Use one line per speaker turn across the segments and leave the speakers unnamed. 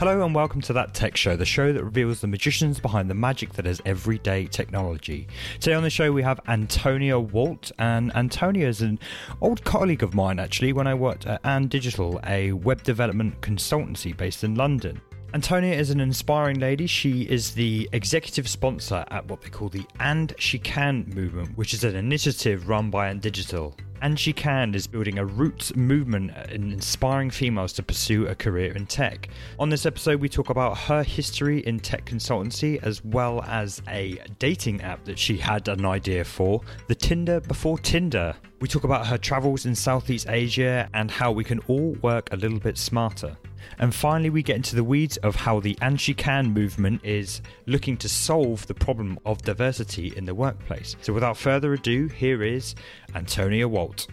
Hello and welcome to That Tech Show, the show that reveals the magicians behind the magic that is everyday technology. Today on the show we have Antonia Walt, and Antonia is an old colleague of mine actually when I worked at And Digital, a web development consultancy based in London. Antonia is an inspiring lady. She is the executive sponsor at what they call the And She Can movement, which is an initiative run by And Digital. And She Can is building a roots movement in inspiring females to pursue a career in tech. On this episode, we talk about her history in tech consultancy as well as a dating app that she had an idea for, the Tinder before Tinder. We talk about her travels in Southeast Asia and how we can all work a little bit smarter. And finally, we get into the weeds of how the Can movement is looking to solve the problem of diversity in the workplace. So, without further ado, here is Antonia Walt.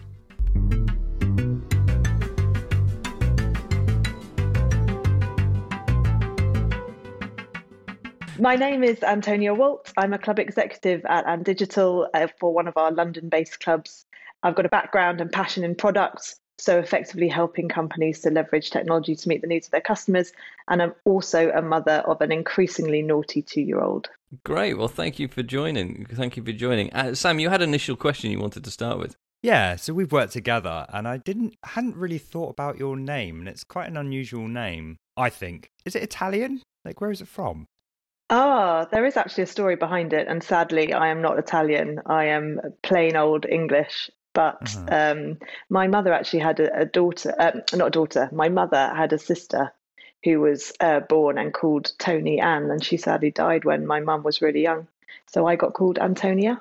My name is Antonia Walt. I'm a club executive at And Digital uh, for one of our London based clubs. I've got a background and passion in products, so effectively helping companies to leverage technology to meet the needs of their customers. And I'm also a mother of an increasingly naughty two year old.
Great. Well, thank you for joining. Thank you for joining. Uh, Sam, you had an initial question you wanted to start with.
Yeah, so we've worked together, and I didn't hadn't really thought about your name, and it's quite an unusual name. I think. Is it Italian? Like, where is it from?
Ah, there is actually a story behind it, and sadly, I am not Italian. I am plain old English. But uh-huh. um, my mother actually had a, a daughter, uh, not a daughter, my mother had a sister who was uh, born and called Tony Ann, and she sadly died when my mum was really young. So I got called Antonia,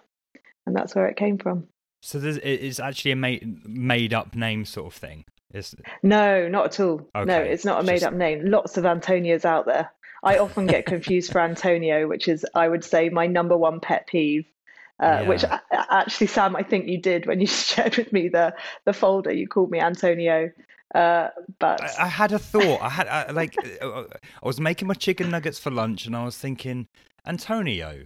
and that's where it came from.
So it's actually a made, made up name sort of thing. Is
No, not at all. Okay. No, it's not a made Just... up name. Lots of Antonias out there. I often get confused for Antonio, which is, I would say, my number one pet peeve. Uh, yeah. Which actually, Sam, I think you did when you shared with me the the folder. You called me Antonio, uh, but
I, I, had a thought. I had I, like I was making my chicken nuggets for lunch, and I was thinking Antonio,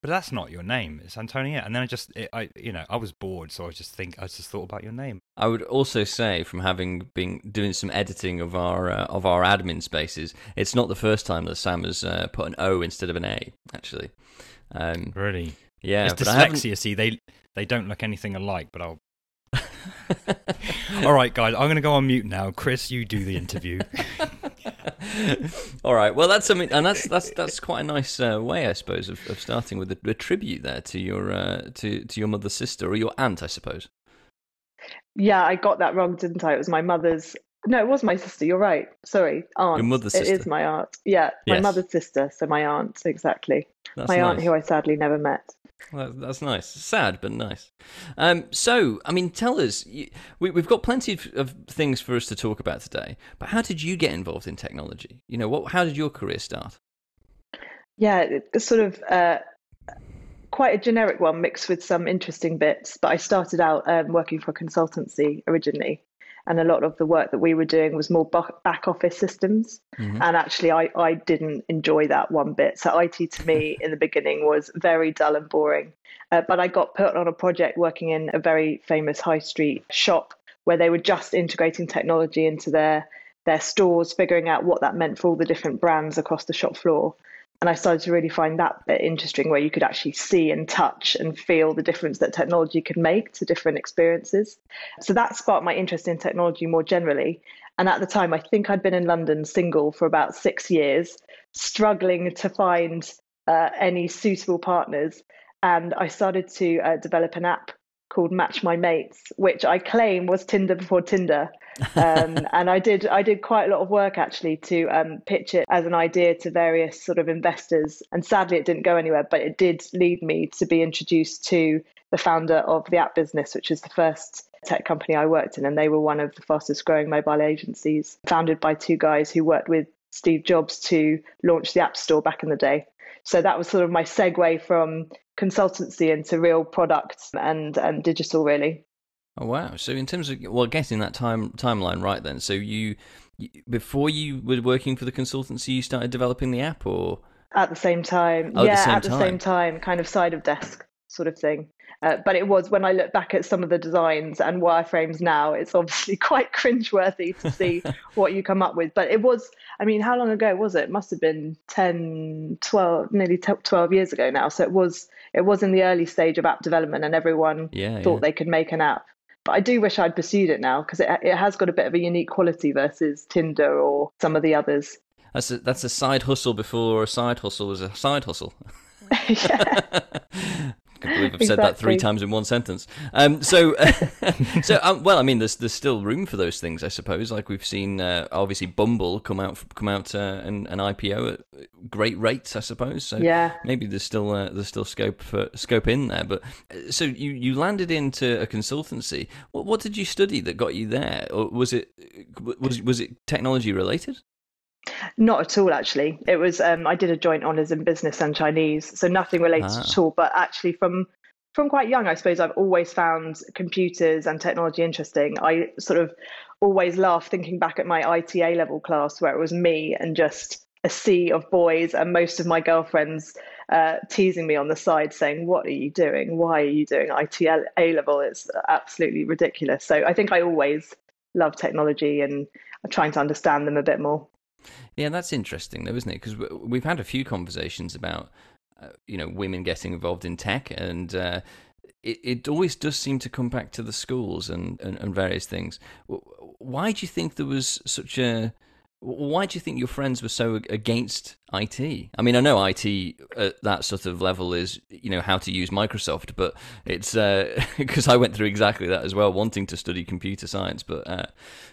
but that's not your name. It's Antonio. And then I just, it, I, you know, I was bored, so I just think I just thought about your name.
I would also say, from having been doing some editing of our uh, of our admin spaces, it's not the first time that Sam has uh, put an O instead of an A. Actually,
um, really,
yeah.
It's dyslexia. See, they they don't look anything alike, but I'll. All right, guys, I'm going to go on mute now. Chris, you do the interview.
All right. Well, that's something, and that's that's that's quite a nice uh, way, I suppose, of, of starting with a, a, tribute there to your uh, to to your mother's sister or your aunt, I suppose.
Yeah, I got that wrong, didn't I? It was my mother's. No, it was my sister. You're right. Sorry, aunt.
Your mother's sister.
It is my aunt. Yeah, my yes. mother's sister. So my aunt, exactly. That's my nice. aunt, who I sadly never met.
That's nice. Sad, but nice. Um, so, I mean, tell us. You, we, have got plenty of, of, things for us to talk about today. But how did you get involved in technology? You know, what? How did your career start?
Yeah, it's sort of uh, quite a generic one, mixed with some interesting bits. But I started out um, working for a consultancy originally, and a lot of the work that we were doing was more back office systems. Mm-hmm. and actually I, I didn't enjoy that one bit. So it to me in the beginning was very dull and boring. Uh, but i got put on a project working in a very famous high street shop where they were just integrating technology into their their stores figuring out what that meant for all the different brands across the shop floor and I started to really find that bit interesting where you could actually see and touch and feel the difference that technology could make to different experiences. So that sparked my interest in technology more generally. And at the time, I think I'd been in London single for about six years, struggling to find uh, any suitable partners. And I started to uh, develop an app called Match My Mates, which I claim was Tinder before Tinder. Um, and I did I did quite a lot of work actually to um, pitch it as an idea to various sort of investors. And sadly, it didn't go anywhere, but it did lead me to be introduced to the founder of the app business, which is the first tech company I worked in, and they were one of the fastest growing mobile agencies, founded by two guys who worked with Steve Jobs to launch the App Store back in the day. So that was sort of my segue from consultancy into real products and and digital really.
Oh wow! So in terms of well, getting that time timeline right, then, so you before you were working for the consultancy, you started developing the app, or
at the same time?
Oh,
yeah,
at the, same,
at the
time.
same time, kind of side of desk. sort of thing. Uh, but it was when I look back at some of the designs and wireframes now, it's obviously quite cringeworthy to see what you come up with. But it was, I mean, how long ago was it? it must have been 10, 12, nearly 12 years ago now. So it was, it was in the early stage of app development and everyone
yeah,
thought
yeah.
they could make an app. But I do wish I'd pursued it now because it, it has got a bit of a unique quality versus Tinder or some of the others.
That's a, that's a side hustle before a side hustle was a side hustle.
yeah.
I can't believe I've said that three times in one sentence. Um, so, so um, well, I mean, there's there's still room for those things, I suppose. Like we've seen, uh, obviously, Bumble come out come out uh, and an IPO at great rates, I suppose. So
Yeah.
maybe there's still uh, there's still scope for scope in there. But uh, so you you landed into a consultancy. What what did you study that got you there, or was it was was it technology related?
Not at all, actually. It was um, I did a joint honours in business and Chinese, so nothing related
Ah.
at all. But actually, from from quite young, I suppose I've always found computers and technology interesting. I sort of always laugh thinking back at my IT A level class where it was me and just a sea of boys and most of my girlfriends uh, teasing me on the side saying, "What are you doing? Why are you doing ITA A level? It's absolutely ridiculous." So I think I always love technology and trying to understand them a bit more.
Yeah, that's interesting, though, isn't it? Because we've had a few conversations about, uh, you know, women getting involved in tech, and uh, it it always does seem to come back to the schools and, and, and various things. Why do you think there was such a? Why do you think your friends were so against IT? I mean, I know IT at that sort of level is, you know, how to use Microsoft, but it's because I went through exactly that as well, wanting to study computer science, but uh,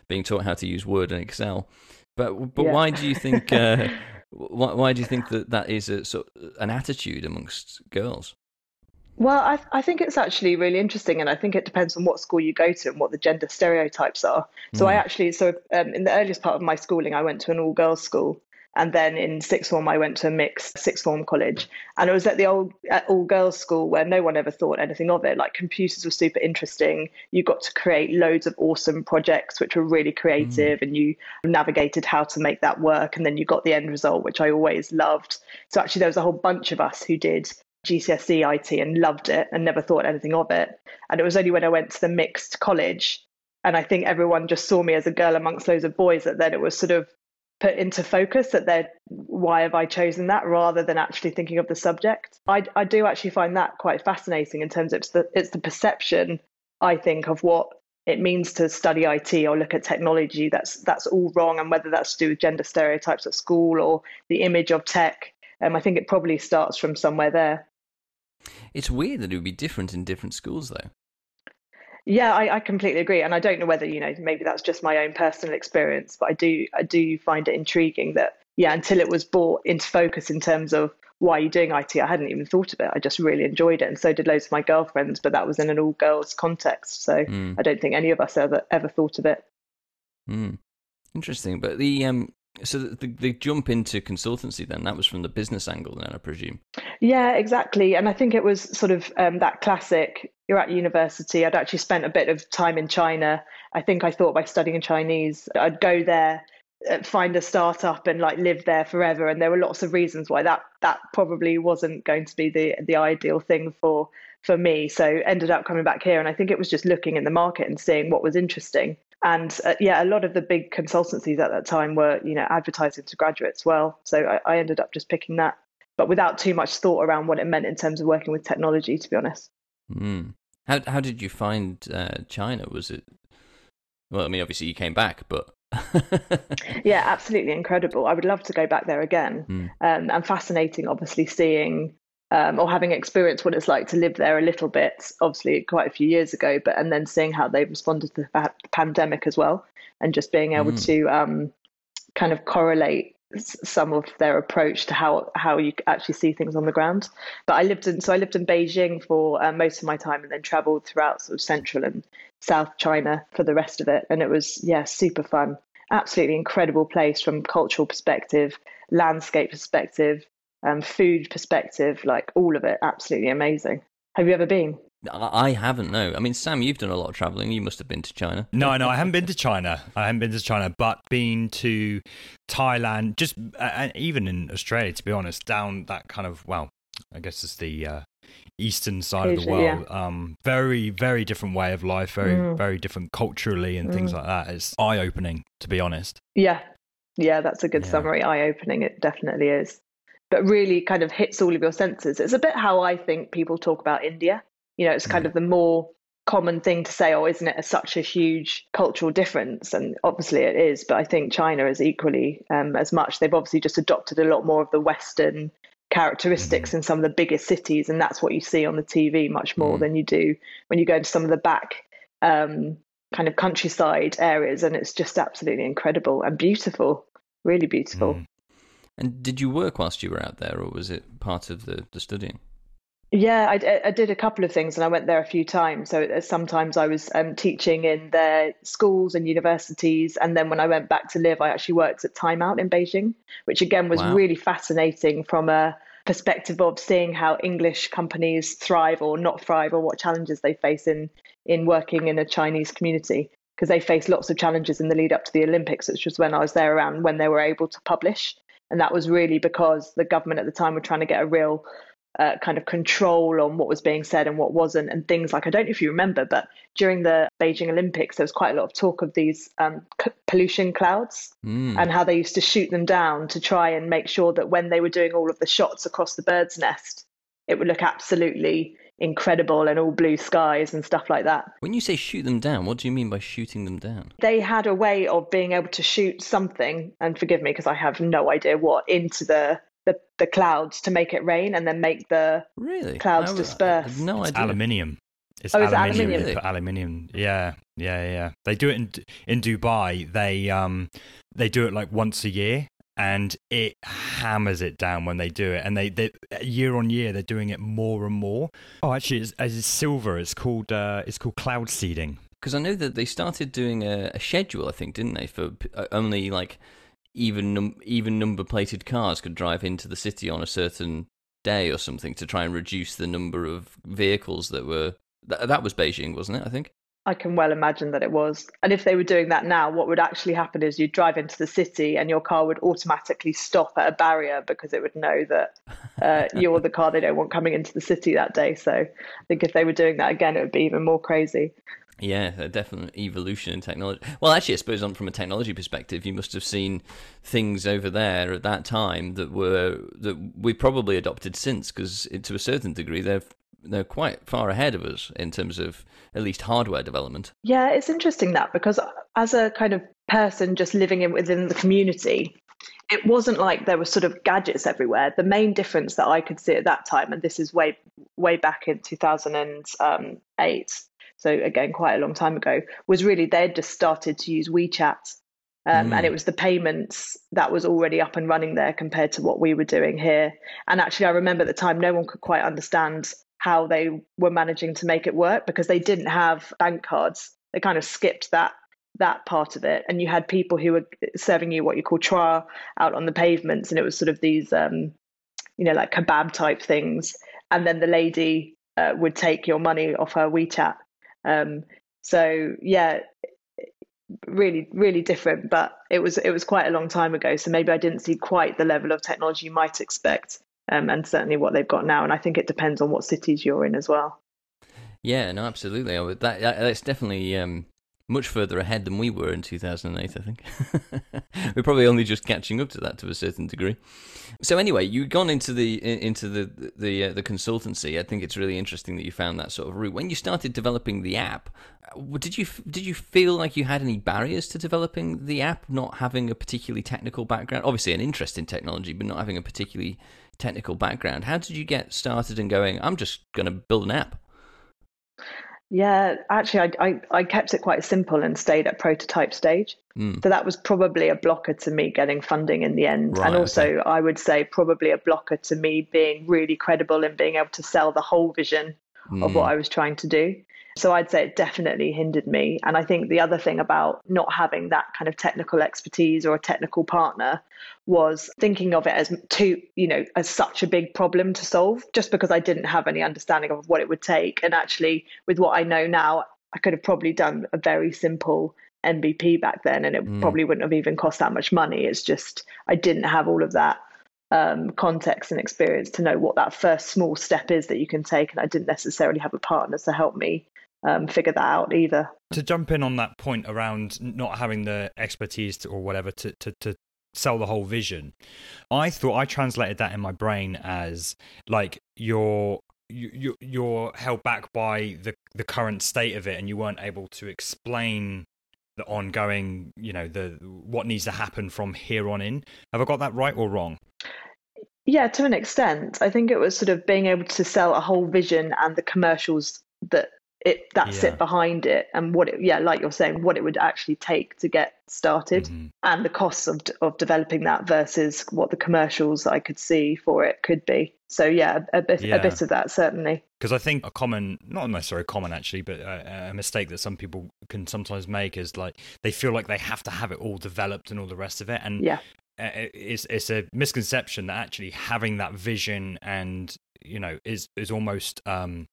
being taught how to use Word and Excel. But but
Yeah.
why do you think uh, why why do you think that that is a sort an attitude amongst girls?
Well, I, I think it's actually really interesting, and I think it depends on what school you go to and what the gender stereotypes are. So I actually, so um, in the earliest part of my schooling, I went to an all-girls school, and then in sixth form, I went to a mixed sixth form college, and it was at the old at all-girls school where no one ever thought anything of it. Like computers were super interesting. You got to create loads of awesome projects, which were really creative, mm. and you navigated how to make that work, and then you got the end result, which I always loved. So actually, there was a whole bunch of us who did GCSE IT and loved it and never thought anything of it. And it was only when I went to the mixed college, and I think everyone just saw me as a girl amongst loads of boys that then it was sort of put into focus that they're why have I chosen that rather than actually thinking of the subject. I, I do actually find that quite fascinating in terms of it's the it's the perception I think of what it means to study IT or look at technology that's that's all wrong and whether that's to do with gender stereotypes at school or the image of tech. Um, I think it probably starts from somewhere there.
It's weird that it would be different in different schools, though.
Yeah, I, I completely agree, and I don't know whether you know maybe that's just my own personal experience, but I do I do find it intriguing that yeah, until it was brought into focus in terms of why are you doing IT, I hadn't even thought of it. I just really enjoyed it, and so did loads of my girlfriends, but that was in an all girls context, so
Mm.
I don't think any of us ever ever thought of it.
Mm. Interesting, but the um, so the, the, jump into consultancy then that was from the business angle, then I presume.
Yeah, exactly. And I think it was sort of um, that classic. You're at university. I'd actually spent a bit of time in China. I think I thought by studying Chinese, I'd go there, uh, find a startup, and like live there forever. And there were lots of reasons why that that probably wasn't going to be the the ideal thing for for me. So ended up coming back here, and I think it was just looking in the market and seeing what was interesting. And uh, yeah, a lot of the big consultancies at that time were, you know, advertising to graduates well. So I, I ended up just picking that but without too much thought around what it meant in terms of working with technology, to be honest.
Mm. How how did you find uh, China? Was it well? I mean, obviously you came back, but
Yeah, absolutely incredible. I would love to go back there again.
Mm.
Um, and fascinating, obviously, seeing um, or having experienced what it's like to live there a little bit, obviously quite a few years ago, but and then seeing how they've responded to the pandemic as well, and just being able
Mm.
to um, kind of correlate some of their approach to how how you actually see things on the ground. But I lived in so I lived in Beijing for uh, most of my time, and then travelled throughout sort of central and South China for the rest of it, and it was yeah super fun, absolutely incredible place from cultural perspective, landscape perspective, um, food perspective, like all of it, absolutely amazing. Have you ever been?
I I haven't. No, I mean, Sam, you've done a lot of traveling. You must have been to China.
No, no, I haven't been to China. I haven't been to China, but been to Thailand, just uh, and even in Australia, to be honest, down that kind of well, I guess it's the uh, eastern side of the
Asia,
world. Um, very, very different way of life, very,
Mm.
very different culturally and things
Mm.
like that. It's eye opening, to be honest.
Yeah, yeah, that's a good
Yeah.
summary. Eye opening, it definitely is. But really kind of hits all of your senses. It's a bit how I think people talk about India. You know, it's kind
Mm.
of the more common thing to say, oh, isn't it a, such a huge cultural difference? And obviously it is, but I think China is equally um, as much. They've obviously just adopted a lot more of the Western characteristics in some of the biggest cities, and that's what you see on the TV much more
Mm.
than you do when you go into some of the back um, kind of countryside areas, and it's just absolutely incredible and beautiful, really beautiful.
Mm.
And did you work whilst you were out there, or was it part of the, the studying?
Yeah, I did a couple of things, and I went there a few times. So uh, sometimes I was um, teaching in their schools and universities, and then when I went back to live, I actually worked at Time Out in Beijing, which again was
Wow.
really fascinating from a perspective of seeing how English companies thrive or not thrive, or what challenges they face in in working in a Chinese community. Because they faced lots of challenges in the lead up to the Olympics, which was when I was there around when they were able to publish, and that was really because the government at the time were trying to get a real uh, kind of control on what was being said and what wasn't, and things like I don't know if you remember, but during the Beijing Olympics, there was quite a lot of talk of these um, c- pollution clouds
Mm.
and how they used to shoot them down to try and make sure that when they were doing all of the shots across the bird's nest, it would look absolutely incredible and all blue skies and stuff like that.
When you say shoot them down, what do you mean by shooting them down?
They had a way of being able to shoot something, and forgive me because I have no idea what, into the, the, the clouds to make it rain and then make the
Really?
Clouds
I- I
disperse.
had no
It's
idea.
aluminium. It's
Oh, it's
aluminium.
aluminium.
They aluminium. Yeah, yeah, yeah. They do it in in Dubai. They um they do it like once a year, and it hammers it down when they do it. And they, they year on year they're doing it more and more. Oh, actually, it's, it's silver. It's called uh, it's called cloud seeding.
Because I know that they started doing a, a schedule, I think, didn't they? For uh, only like even num- even number plated cars could drive into the city on a certain day or something to try and reduce the number of vehicles that were. Th- that was Beijing, wasn't it? I think.
I can well imagine that it was. And if they were doing that now, what would actually happen is you'd drive into the city and your car would automatically stop at a barrier because it would know that uh, you're the car they don't want coming into the city that day. So I think if they were doing that again, it would be even more crazy.
Yeah, a definite evolution in technology. Well, actually, I suppose on from a technology perspective, you must have seen things over there at that time that were that we probably adopted since, because to a certain degree, they're they're quite far ahead of us in terms of at least hardware development.
Yeah, it's interesting that because as a kind of person just living in within the community, it wasn't like there were sort of gadgets everywhere. The main difference that I could see at that time, and this is way way back in 2008, so again quite a long time ago, was really they'd just started to use WeChat. Um,
Mm.
And it was the payments that was already up and running there compared to what we were doing here. And actually, I remember at the time, no one could quite understand how they were managing to make it work because they didn't have bank cards. They kind of skipped that that part of it, and you had people who were serving you what you call tra out on the pavements, and it was sort of these, um, you know, like kebab type things, and then the lady uh, would take your money off her WeChat. Um, so yeah, really, really different, but it was it was quite a long time ago. So maybe I didn't see quite the level of technology you might expect um, and certainly what they've got now. And I think it depends on what cities you're in as well.
Yeah, no, absolutely. Would, that that's definitely um, much further ahead than we were in 2008. I think we're probably only just catching up to that to a certain degree. So anyway, you've gone into the into the the uh, the consultancy. I think it's really interesting that you found that sort of route. When you started developing the app, uh, did you did you feel like you had any barriers to developing the app, not having a particularly technical background? Obviously, an interest in technology, but not having a particularly technical background. How did you get started and going? I'm just going to build an app.
Yeah, actually, I, I, I kept it quite simple and stayed at prototype stage.
Mm.
So that was probably a blocker to me getting funding in the end.
Right,
and also,
okay.
I would say probably a blocker to me being really credible and being able to sell the whole vision of
Mm.
what I was trying to do. So I'd say it definitely hindered me. And I think the other thing about not having that kind of technical expertise or a technical partner was thinking of it as too, you know, as such a big problem to solve just because I didn't have any understanding of what it would take. And actually, with what I know now, I could have probably done a very simple MVP back then and it
Mm.
probably wouldn't have even cost that much money. It's just I didn't have all of that um, context and experience to know what that first small step is that you can take. And I didn't necessarily have a partner to help me um, figure that out either.
To jump in on that point around not having the expertise to, or whatever to, to, to sell the whole vision, I thought I translated that in my brain as like you're you, you're held back by the the current state of it, and you weren't able to explain the ongoing, you know, the what needs to happen from here on in. Have I got that right or wrong?
Yeah, to an extent. I think it was sort of being able to sell a whole vision and the commercials that it that yeah. sit behind it and what it yeah like you're saying what it would actually take to get started mm-hmm. and the costs of of developing that versus what the commercials I could see for it could be so yeah a bit yeah. a bit of that certainly
because I think a common not necessarily common actually but a, a, mistake that some people can sometimes make is like they feel like they have to have it all developed and all the rest of it and
yeah
it's it's a misconception that actually having that vision and you know is is almost um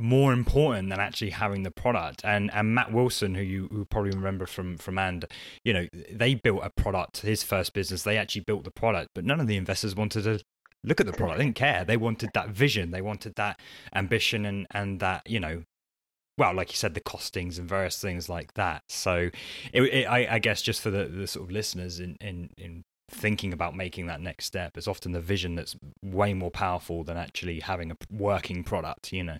more important than actually having the product. And and Matt Wilson, who you who probably remember from from And, you know, they built a product. His first business, they actually built the product, but none of the investors wanted to look at the product. They didn't care. They wanted that vision. They wanted that ambition and and that you know. Well, like you said, the costings and various things like that. So, it, it, I, I guess just for the, the sort of listeners in, in, in thinking about making that next step it's often the vision that's way more powerful than actually having a working product you know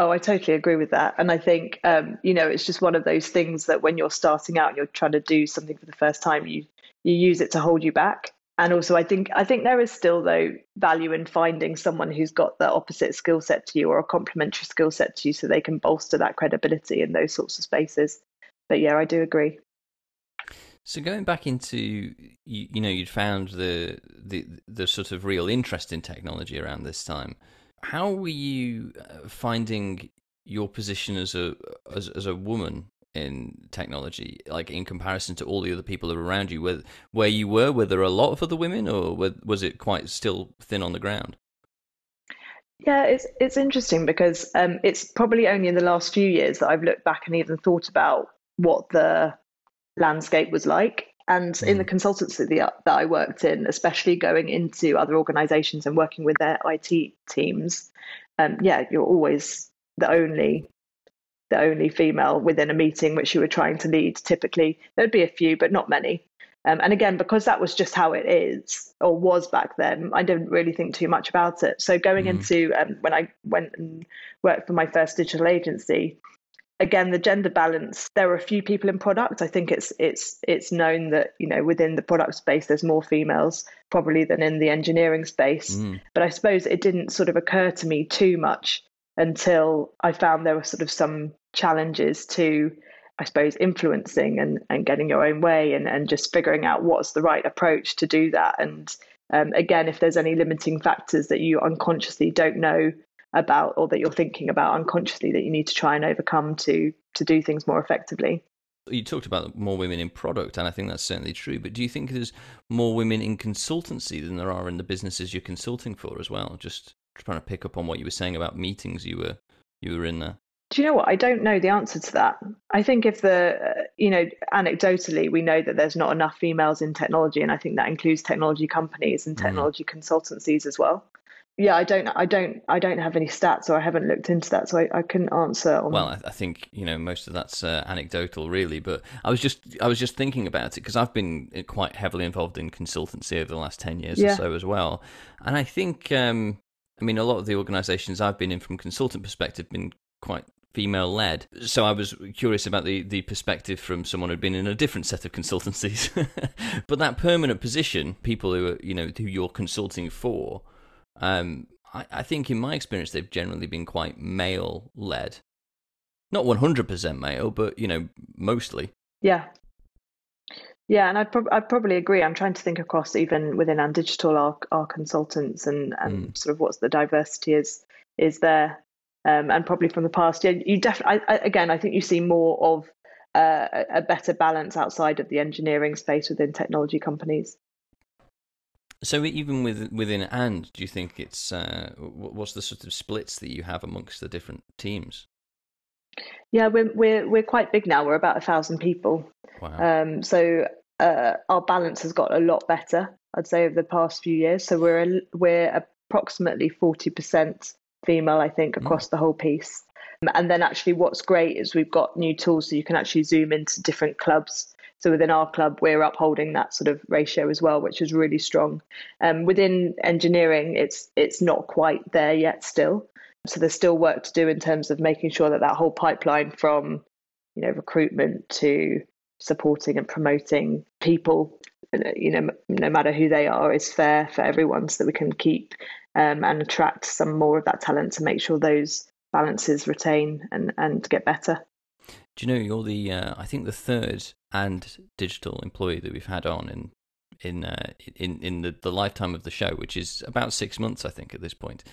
Oh, I totally agree with that. And I think, um, you know, it's just one of those things that when you're starting out and you're trying to do something for the first time, you you use it to hold you back. And also, I think I think there is still though value in finding someone who's got the opposite skill set to you or a complementary skill set to you, so they can bolster that credibility in those sorts of spaces. But yeah, I do agree.
So going back into you, you know you'd found the the the sort of real interest in technology around this time. How were you uh, finding your position as a as, as a woman in technology, like in comparison to all the other people around you? Where where you were, were there a lot of other women, or was it quite still thin on the ground?
Yeah, it's it's interesting because um, it's probably only in the last few years that I've looked back and even thought about what the landscape was like. And mm. in the mm. consultancy that I worked in, especially going into other organizations and working with their IT teams, um, yeah, you're always the only the only female within a meeting which you were trying to lead. Typically, there'd be a few, but not many. Um, and again, because that was just how it is or was back then, I didn't really think too much about it. So going mm. into um, when I went and worked for my first digital agency, again the gender balance there are a few people in product. I think it's it's it's known that you know within the product space there's more females probably than in the engineering space. Mm. but i suppose it didn't sort of occur to me too much until i found there were sort of some challenges to i suppose influencing and and getting your own way and and just figuring out what's the right approach to do that. And um, again if there's any limiting factors that you unconsciously don't know about or that you're thinking about unconsciously that you need to try and overcome to to do things more effectively?
You talked about more women in product and i think that's certainly true but do you think there's more women in consultancy than there are in the businesses you're consulting for as well? Just trying to pick up on what you were saying about meetings you were you were in there.
Do you know what? I don't know the answer to that. I think if the you know anecdotally we know that there's not enough females in technology and i think that includes technology companies and mm. technology mm. consultancies as well yeah, I don't, I don't, I don't have any stats, or I haven't looked into that, so I, I couldn't answer. On...
Well, I, I think you know most of that's uh, anecdotal, really. But I was just, I was just thinking about it because I've been uh, quite heavily involved in consultancy over the last ten years yeah. or so as well, and I think, um, I mean, a lot of the organisations I've been in from consultant perspective have been quite female led. So I was curious about the, the perspective from someone who'd been in a different set of consultancies. but that permanent position, people who are, you know, who you're consulting for, um, I, I think in my experience, they've generally been quite male led. Not 100% male, but, you know, mostly.
Yeah. Yeah, and I'd, prob- I'd probably agree. I'm trying to think across even within our digital, our, our consultants and, and mm. sort of what's the diversity is is there. Um, and probably from the past, yeah, you definitely, again, I think you see more of uh, a better balance outside of the engineering space within technology companies.
So even with within and, do you think it's uh, what's the sort of splits that you have amongst the different teams?
Yeah, we're we're we're quite big now. We're about a thousand people. Wow. Um, so uh, our balance has got a lot better. I'd say, over the past few years. So we're we're approximately forty percent female, I think, across mm. the whole piece. And then actually, what's great is we've got new tools so you can actually zoom into different clubs. So within our club, we're upholding that sort of ratio as well, which is really strong. Um, within engineering, it's it's not quite there yet still. So there's still work to do in terms of making sure that that whole pipeline from you know recruitment to supporting and promoting people you know no matter who they are is fair for everyone so that we can keep um, and attract some more of that talent to make sure those balances retain and and get better
do you know you're the uh, i think the third And Digital employee that we've had on in in uh, in in the, the lifetime of the show which is about six months i think at this point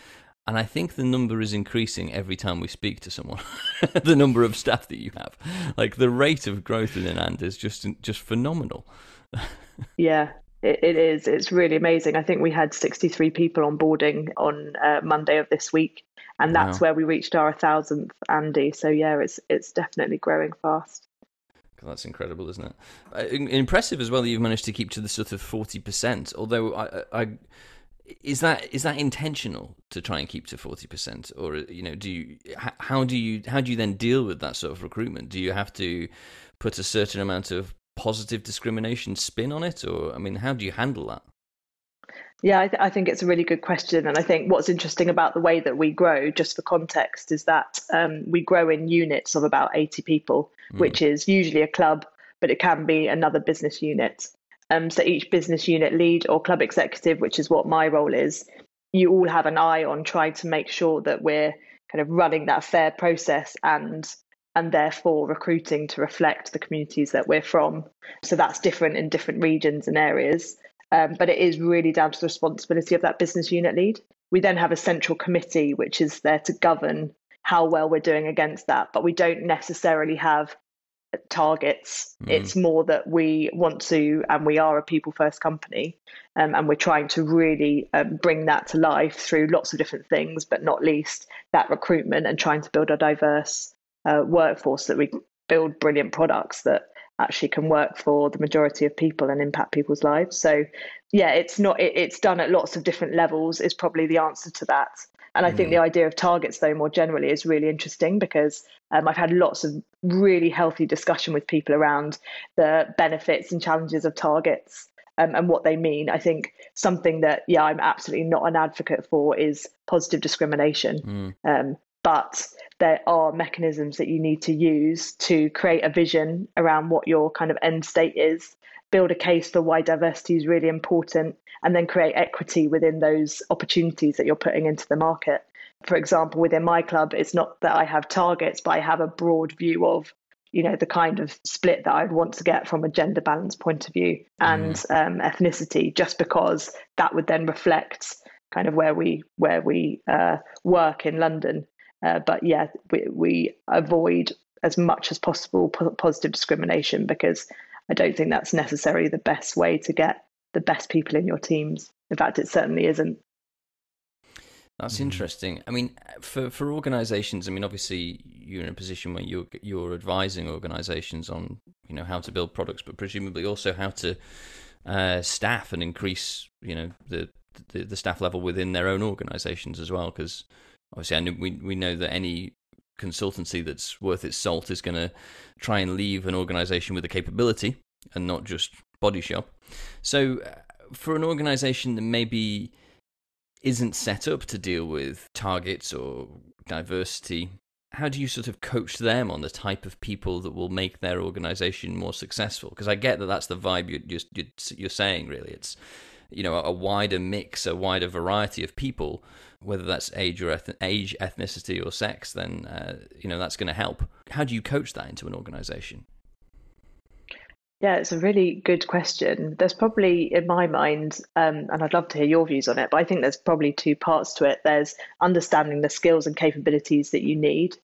and I think the number is increasing every time we speak to someone. the number of staff that you have, like the rate of growth in And is just just phenomenal.
yeah, it, it is. It's really amazing. I think we had 63 people onboarding on uh, Monday of this week, and that's wow. where we reached our thousandth Andy. So yeah, it's it's definitely growing fast.
That's incredible, isn't it? Uh, impressive as well that you've managed to keep to the sort of forty percent. Although I, I is that is that intentional to try and keep to 40% or you know do you how do you how do you then deal with that sort of recruitment do you have to put a certain amount of positive discrimination spin on it or i mean how do you handle that
yeah I, th- I think it's a really good question and i think what's interesting about the way that we grow just for context is that um, we grow in units of about 80 people mm. which is usually a club but it can be another business unit um, so each business unit lead or club executive, which is what my role is, you all have an eye on trying to make sure that we're kind of running that fair process and and therefore recruiting to reflect the communities that we're from. So that's different in different regions and areas. Um, but it is really down to the responsibility of that business unit lead. We then have a central committee which is there to govern how well we're doing against that, but we don't necessarily have targets. Mm. It's more that we want to, and we are a people first company, um, and we're trying to really um, bring that to life through lots of different things, but not least that recruitment and trying to build a diverse uh, workforce that we build brilliant products that actually can work for the majority of people and impact people's lives. So, yeah, it's not, it, it's done at lots of different levels, is probably the answer to that. And I think the mm. idea of targets, though, more generally, is really interesting because um, I've had lots of really healthy discussion with people around the benefits and challenges of targets um, and what they mean. I think something that, yeah, I'm absolutely not an advocate for is positive discrimination. Mm. Um, but there are mechanisms that you need to use to create a vision around what your kind of end state is build a case for why diversity is really important, and then create equity within those opportunities that you're putting into the market. For example, within my club, it's not that I have targets, but I have a broad view of you know the kind of split that I'd want to get from a gender balance point of view and mm. um, ethnicity, just because that would then reflect kind of where we where we uh, work in London. Uh, but yeah, we, we avoid as much as possible positive discrimination because I don't think that's necessarily the best way to get the best people in your teams. In fact, it certainly isn't.
That's interesting. I mean, for for organisations, I mean, obviously you're in a position where you're you're advising organisations on you know how to build products, but presumably also how to uh, staff and increase you know the, the, the staff level within their own organisations as well. Because obviously, I know, we we know that any consultancy that's worth its salt is going to try and leave an organization with a capability and not just body shop. So, uh, for an organization that maybe isn't set up to deal with targets or diversity, how do you sort of coach them on the type of people that will make their organization more successful? Because I get that that's the vibe you're, you're, you're saying, really. It's you know a wider mix, a wider variety of people whether that's age or eth- age, ethnicity, or sex, then uh, you know that's going to help. How do you coach that into an organization?
Yeah, it's a really good question. There's probably, in my mind, um, and I'd love to hear your views on it, but I think there's probably two parts to it. There's understanding the skills and capabilities that you need,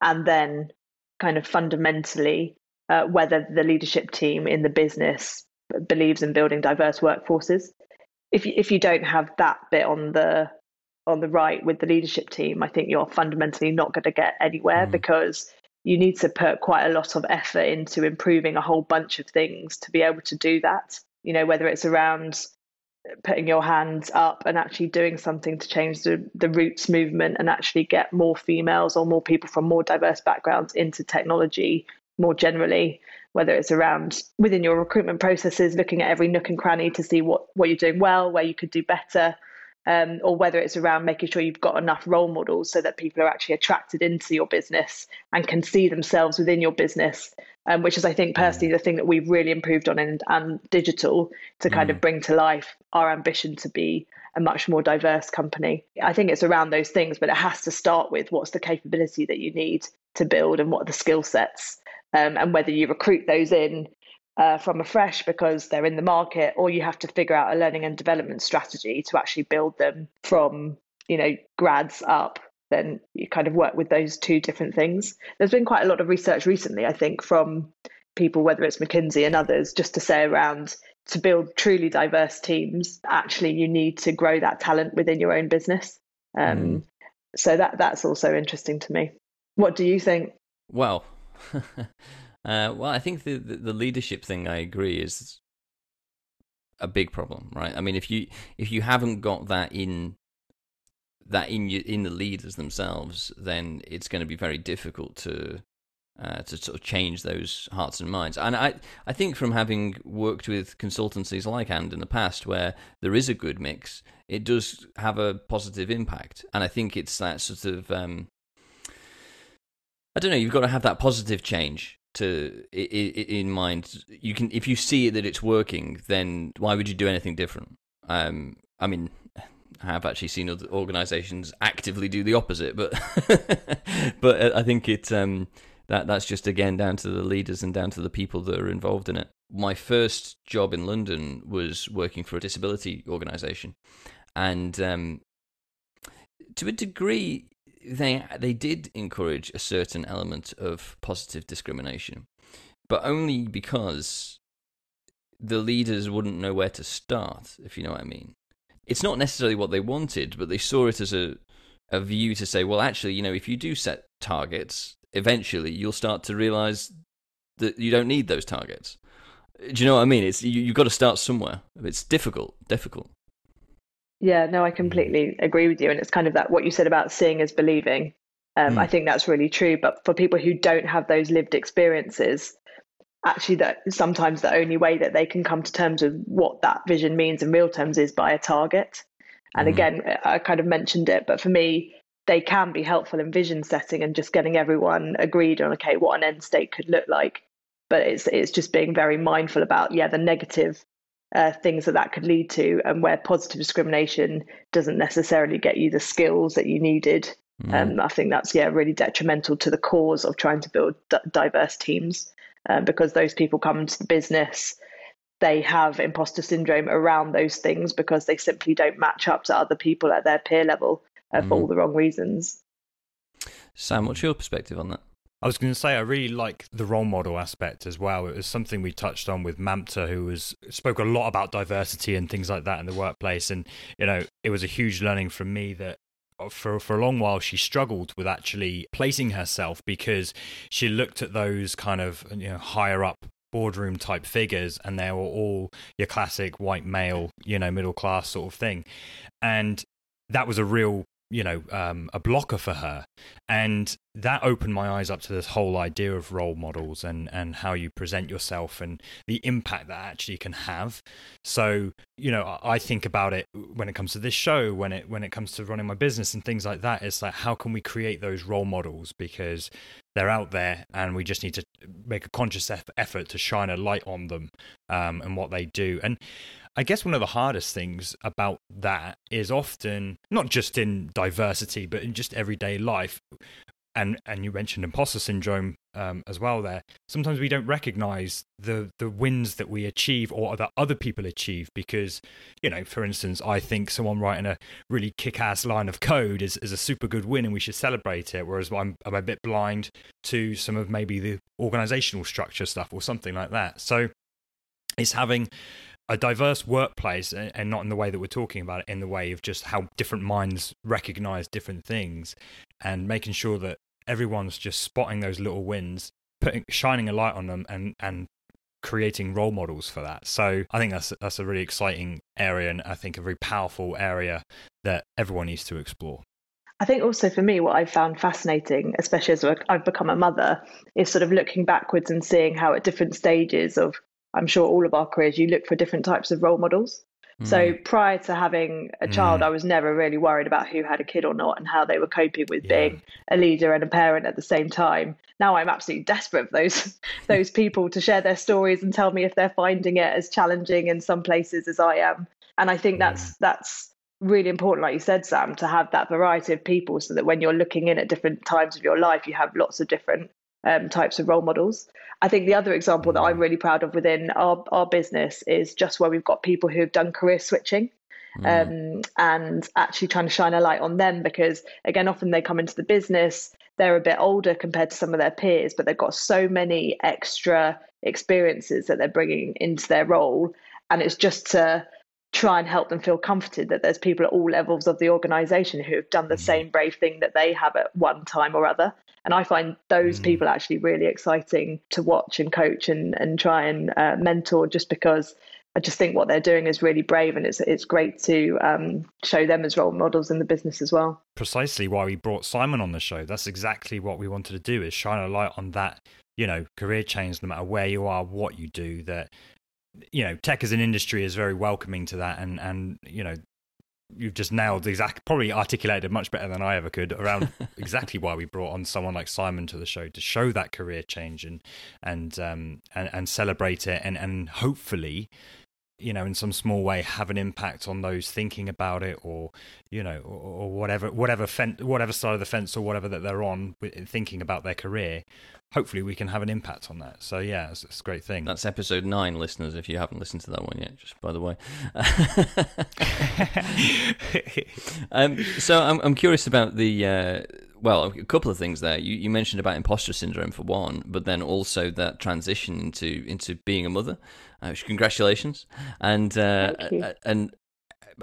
and then kind of fundamentally uh, whether the leadership team in the business believes in building diverse workforces. If you, if you don't have that bit on the on the right with the leadership team, I think you're fundamentally not going to get anywhere mm. because you need to put quite a lot of effort into improving a whole bunch of things to be able to do that. You know, whether it's around putting your hands up and actually doing something to change the, the roots movement and actually get more females or more people from more diverse backgrounds into technology more generally whether it's around within your recruitment processes looking at every nook and cranny to see what what you're doing well where you could do better um, or whether it's around making sure you've got enough role models so that people are actually attracted into your business and can see themselves within your business, um, which is, I think, personally, mm. the thing that we've really improved on in And Digital to kind mm. of bring to life our ambition to be a much more diverse company. I think it's around those things, but it has to start with what's the capability that you need to build and what are the skill sets. Um, and whether you recruit those in uh, from a fresh because they're in the market, or you have to figure out a learning and development strategy to actually build them from you know grads up. Then you kind of work with those two different things. There's been quite a lot of research recently, I think, from people, whether it's McKinsey and others, just to say around to build truly diverse teams. Actually, you need to grow that talent within your own business. Um, mm. So that that's also interesting to me. What do you think?
Well, Uh, well, I think the, the, the leadership thing, I agree, is a big problem, right? I mean, if you if you haven't got that in that in you, in the leaders themselves, then it's going to be very difficult to uh, to sort of change those hearts and minds. And I I think from having worked with consultancies like And in the past, where there is a good mix, it does have a positive impact. And I think it's that sort of um, I don't know. You've got to have that positive change to in mind. You can if you see that it's working, then why would you do anything different? Um, I mean, I have actually seen other organisations actively do the opposite, but but I think it um, that that's just again down to the leaders and down to the people that are involved in it. My first job in London was working for a disability organisation, and um, to a degree, they they did encourage a certain element of positive discrimination, but only because the leaders wouldn't know where to start, if you know what I mean. It's not necessarily what they wanted, but they saw it as a a view to say, well, actually, you know, if you do set targets, eventually you'll start to realize that you don't need those targets. Do you know what I mean? It's you, you've got to start somewhere. It's difficult, difficult.
Yeah, no, I completely agree with you. And it's kind of that what you said about seeing is believing. Um, mm. I think that's really true. But for people who don't have those lived experiences, actually, that sometimes the only way that they can come to terms with what that vision means in real terms is by a target. And mm. again, I kind of mentioned it, but for me, they can be helpful in vision setting and just getting everyone agreed on okay what an end state could look like. But it's it's just being very mindful about yeah the negative uh, things that that could lead to, and where positive discrimination doesn't necessarily get you the skills that you needed. Mm. Um, I think that's yeah really detrimental to the cause of trying to build d- diverse teams um, because those people come into the business. They have imposter syndrome around those things because they simply don't match up to other people at their peer level uh, mm. for all the wrong reasons.
Sam, what's your perspective on that?
I was going to say I really like the role model aspect as well. It was something we touched on with Mamta, who was spoke a lot about diversity and things like that in the workplace, and you know it was a huge learning from me that uh, for for a long while she struggled with actually placing herself because she looked at those kind of you know higher up boardroom type figures and they were all your classic white male you know middle class sort of thing and that was a real you know um, a blocker for her. And that opened my eyes up to this whole idea of role models and and how you present yourself and the impact that actually can have. So you know i think about it when it comes to this show when it when it comes to running my business and things like that it's like how can we create those role models? Because they're out there and we just need to make a conscious effort to shine a light on them um, and what they do. And I guess one of the hardest things about that is often not just in diversity, but in just everyday life. And and you mentioned imposter syndrome um, as well. There, sometimes we don't recognize the the wins that we achieve or that other people achieve because, you know, for instance, I think someone writing a really kick-ass line of code is, is a super good win and we should celebrate it. Whereas I'm I'm a bit blind to some of maybe the organizational structure stuff or something like that. So it's having a diverse workplace and not in the way that we're talking about it in the way of just how different minds recognize different things and making sure that everyone's just spotting those little wins putting shining a light on them and and creating role models for that. So I think that's that's a really exciting area, and I think a very powerful area that everyone needs to explore.
I think also for me, what I've found fascinating, especially as I've become a mother, is sort of looking backwards and seeing how at different stages of, I'm sure all of our careers, you look for different types of role models. So mm. prior to having a child, mm. I was never really worried about who had a kid or not and how they were coping with yeah. being a leader and a parent at the same time. Now I'm absolutely desperate for those those people to share their stories and tell me if they're finding it as challenging in some places as I am. And I think that's that's really important, like you said, Sam, to have that variety of people so that when you're looking in at different times of your life, you have lots of different um, types of role models. I think the other example that I'm mm. really proud of within our, our business is just where we've got people who have done career switching. Mm. Um, and actually trying to shine a light on them because again often they come into the business they're a bit older compared to some of their peers but they've got so many extra experiences that they're bringing into their role and it's just to try and help them feel comforted that there's people at all levels of the organization who have done the mm. same brave thing that they have at one time or other and I find those mm. people actually really exciting to watch and coach and, and try and uh, mentor just because I just think what they're doing is really brave and it's it's great to um, show them as role models in the business as well.
Precisely why we brought Simon on the show. That's exactly what we wanted to do is shine a light on that, you know, career change no matter where you are, what you do, that you know, tech as an industry is very welcoming to that and and you know, you've just nailed exactly probably articulated much better than I ever could around exactly why we brought on someone like Simon to the show to show that career change and and um and, and celebrate it and and hopefully you know in some small way have an impact on those thinking about it or you know or, or whatever whatever fen- whatever side of the fence or whatever that they're on thinking about their career hopefully we can have an impact on that. So yeah, it's, it's, a great thing.
That's episode nine, listeners. If you haven't listened to that one yet, just by the way. um, so I'm I'm curious about the. Uh, well, a couple of things there. You, you mentioned about imposter syndrome for one, but then also that transition into into being a mother. Uh, congratulations, and uh, and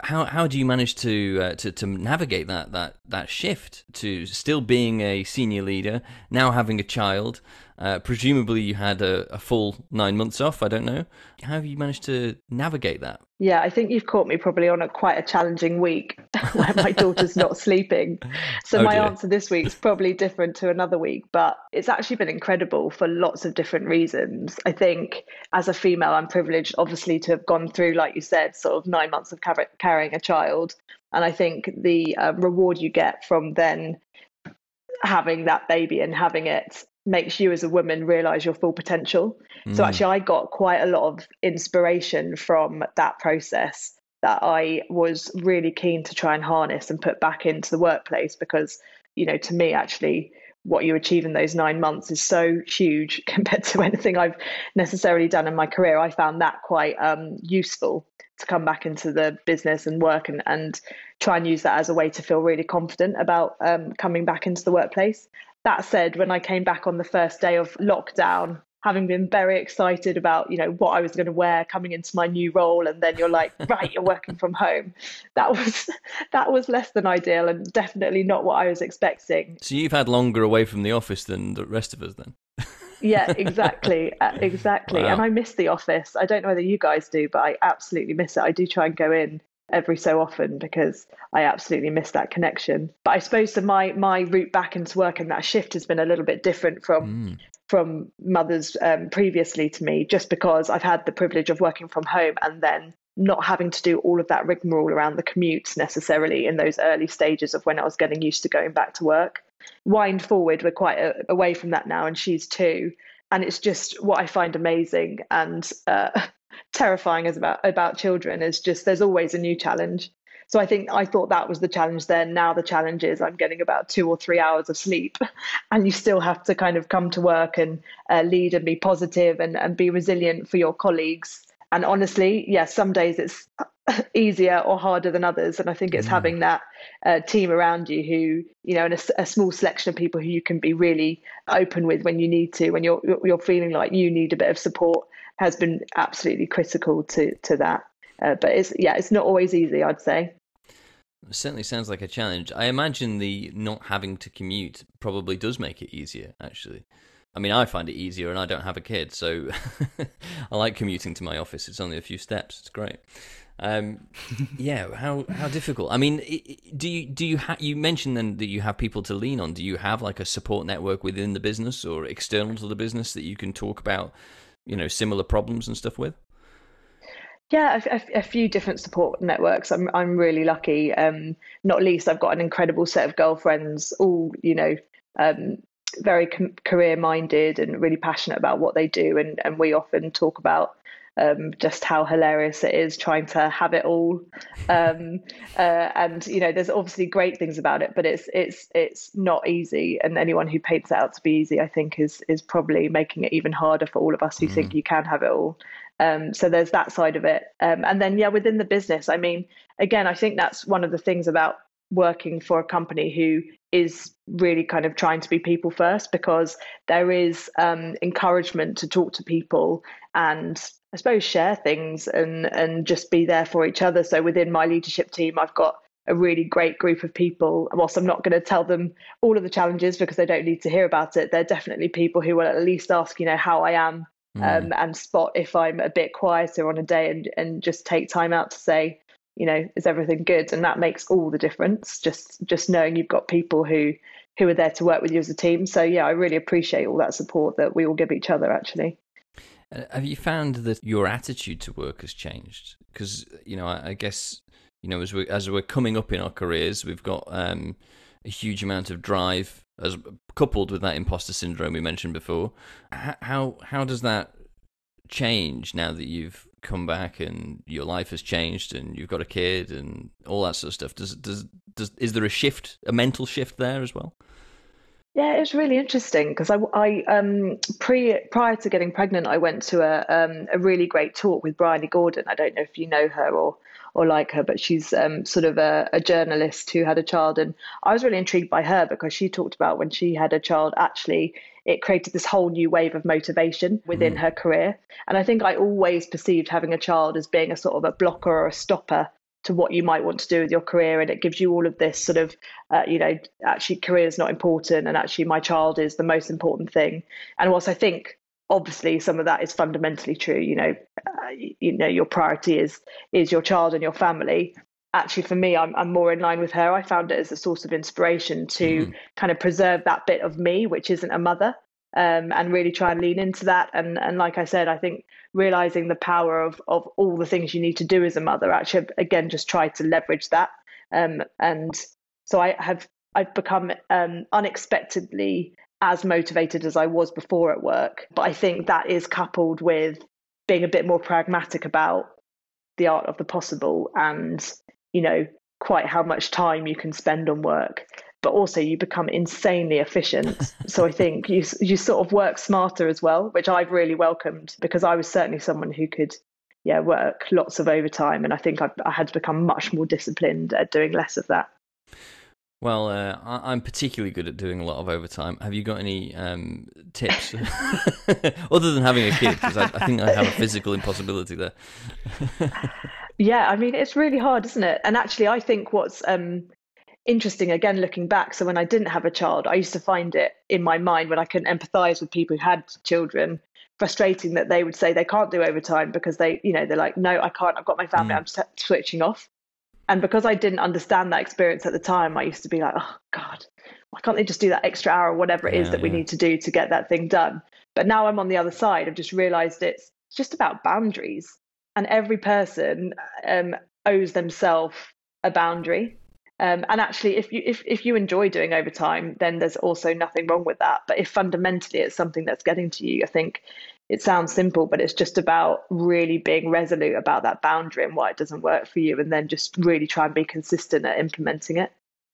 how how do you manage to uh, to to navigate that that that shift to still being a senior leader now having a child uh, presumably, you had a, a, full nine months off. I don't know. How have you managed to navigate that?
Yeah, I think you've caught me probably on a quite a challenging week where my daughter's not sleeping. So oh my dear. answer this week is probably different to another week, but it's actually been incredible for lots of different reasons. I think as a female, I'm privileged, obviously, to have gone through, like you said, sort of nine months of car- carrying a child. And I think the uh, reward you get from then having that baby and having it makes you as a woman realize your full potential. Mm. So actually I got quite a lot of inspiration from that process that I was really keen to try and harness and put back into the workplace because you know to me actually what you achieve in those 9 months is so huge compared to anything I've necessarily done in my career. I found that quite um, useful to come back into the business and work and, and try and use that as a way to feel really confident about um, coming back into the workplace. That said, when I came back on the first day of lockdown, having been very excited about you know what I was going to wear coming into my new role and then you're like right you're working from home that was that was less than ideal and definitely not what I was expecting
so you've had longer away from the office than the rest of us then
yeah exactly uh, exactly wow. and I miss the office I don't know whether you guys do but I absolutely miss it I do try and go in every so often because I absolutely miss that connection. But I suppose that my my route back into work and that shift has been a little bit different from mm. from mothers um, previously to me, just because I've had the privilege of working from home and then not having to do all of that rigmarole around the commutes necessarily in those early stages of when I was getting used to going back to work. Wind forward, we're quite a, away from that now, and she's two. And it's just what I find amazing and uh, terrifying as about about children is just there's always a new challenge. So I think I thought that was the challenge then. Now the challenge is I'm getting about two or three hours of sleep, and you still have to kind of come to work and uh, lead and be positive and, and be resilient for your colleagues. And honestly, yes, yeah, some days it's easier or harder than others. And I think it's mm. having that uh, team around you who, you know, and a, a, small selection of people who you can be really open with when you need to, when you're you're feeling like you need a bit of support has been absolutely critical to to that. Uh, but it's yeah, it's not always easy. I'd say.
It certainly sounds like a challenge. I imagine the not having to commute probably does make it easier. Actually, I mean, I find it easier, and I don't have a kid, so I like commuting to my office. It's only a few steps. It's great. Um, yeah, how how difficult? I mean, do you do you ha- you mentioned then that you have people to lean on? Do you have like a support network within the business or external to the business that you can talk about, you know, similar problems and stuff with?
Yeah, a, a, a, few different support networks. I'm I'm really lucky. Um, not least, I've got an incredible set of girlfriends, all you know, um, very com- career minded and really passionate about what they do, and and we often talk about um, just how hilarious it is trying to have it all. Um, uh, and you know, there's obviously great things about it, but it's it's it's not easy. And anyone who paints it out to be easy, I think, is is probably making it even harder for all of us who mm. think you can have it all. Um, so there's that side of it. Um, and then, yeah, within the business, I mean, again, I think that's one of the things about working for a company who is really kind of trying to be people first because there is um, encouragement to talk to people and I suppose share things and and just be there for each other. So within my leadership team, I've got a really great group of people. Whilst I'm not going to tell them all of the challenges because they don't need to hear about it, they're definitely people who will at least ask, you know, how I am mm. um, and spot if I'm a bit quieter on a day and, and just take time out to say, you know, is everything good? And that makes all the difference. Just just knowing you've got people who who are there to work with you as a team. So yeah, I really appreciate all that support that we all give each other actually.
Uh, have you found that your attitude to work has changed? Because you know, I, guess you know, as we as we're coming up in our careers, we've got um, a huge amount of drive, as coupled with that imposter syndrome we mentioned before. How how does that change now that you've come back and your life has changed and you've got a kid and all that sort of stuff? Does does does is there a shift, a mental shift there as well?
Yeah, it's really interesting because I, I um, pre prior to getting pregnant, I went to a um, a really great talk with Bryony Gordon. I don't know if you know her or or like her, but she's um, sort of a, a, journalist who had a child, and I was really intrigued by her because she talked about when she had a child. Actually, it created this whole new wave of motivation within mm. her career, and I think I always perceived having a child as being a sort of a blocker or a stopper to what you might want to do with your career and it gives you all of this sort of uh, you know actually career is not important and actually my child is the most important thing and whilst i think obviously some of that is fundamentally true you know uh, you know your priority is is your child and your family actually for me I'm, I'm more in line with her i found it as a source of inspiration to mm. kind of preserve that bit of me which isn't a mother um, and really try and lean into that. And and like I said, I think realizing the power of of all the things you need to do as a mother, actually, again, just try to leverage that. Um, and so I have I've become um, unexpectedly as motivated as I was before at work. But I think that is coupled with being a bit more pragmatic about the art of the possible and you know quite how much time you can spend on work but also you become insanely efficient. so I think you you sort of work smarter as well, which I've really welcomed because I was certainly someone who could yeah work lots of overtime, and I think I, I had to become much more disciplined at doing less of that.
Well, uh, I'm particularly good at doing a lot of overtime. Have you got any um, tips other than having a kid? Because I, I, think I have a physical impossibility there.
yeah, I mean it's really hard, isn't it? And actually, I think what's um, interesting again looking back so when i didn't have a child i used to find it in my mind when i couldn't empathize with people who had children frustrating that they would say they can't do overtime because they you know they're like no i can't i've got my family mm. i'm switching off and because i didn't understand that experience at the time i used to be like oh god why can't they just do that extra hour or whatever it yeah, is that yeah. we need to do to get that thing done but now i'm on the other side i've just realized it's just about boundaries and every person um, owes themselves a boundary um, and actually, if you if, if you enjoy doing overtime, then there's also nothing wrong with that. But if fundamentally it's something that's getting to you, I think it sounds simple, but it's just about really being resolute about that boundary and why it doesn't work for you, and then just really try and be consistent at implementing it.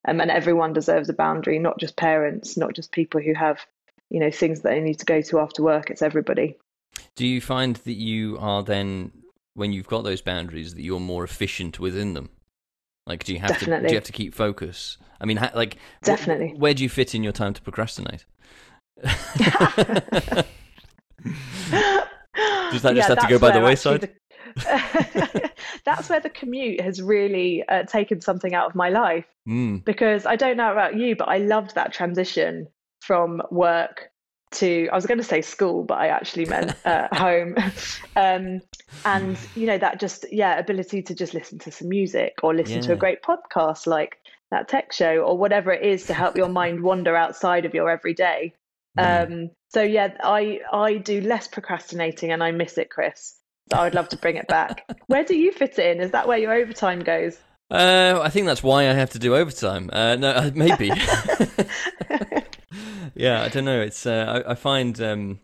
Um, and everyone deserves a boundary, not just parents, not just people who have, you know, things that they need to go to after work. It's everybody.
Do you find that you are then, when you've got those boundaries, that you're more efficient within them? Like, do you have Definitely. to do you have to keep focus? I mean, like,
Definitely.
Wh- where do you fit in your time to procrastinate? Does that just have to go by the wayside?
The... that's where the commute has really uh, taken something out of my life.
Mm.
Because I don't know about you, but I loved that transition from work to I was going to say school, but I actually meant uh, home. um, and you know that just yeah ability to just listen to some music or listen yeah. to a great podcast like that tech show or whatever it is to help your mind wander outside of your everyday. Mm. Um, so yeah, I I do less procrastinating and I miss it, Chris. So I would love to bring it back. where do you fit in? Is that where your overtime goes?
Uh, I think that's why I have to do overtime. Uh, no, uh, maybe. yeah, I don't know. It's uh, I, I, find um,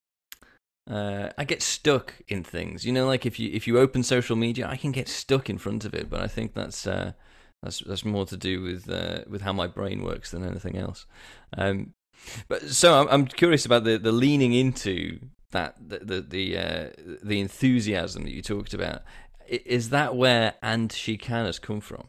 uh, I get stuck in things. You know, like if you if you open social media, I can get stuck in front of it. But I think that's uh, that's that's more to do with uh, with how my brain works than anything else. Um, but so I'm, I'm curious about the, the leaning into that the the the, uh, the enthusiasm that you talked about. Is that where and she can has come from?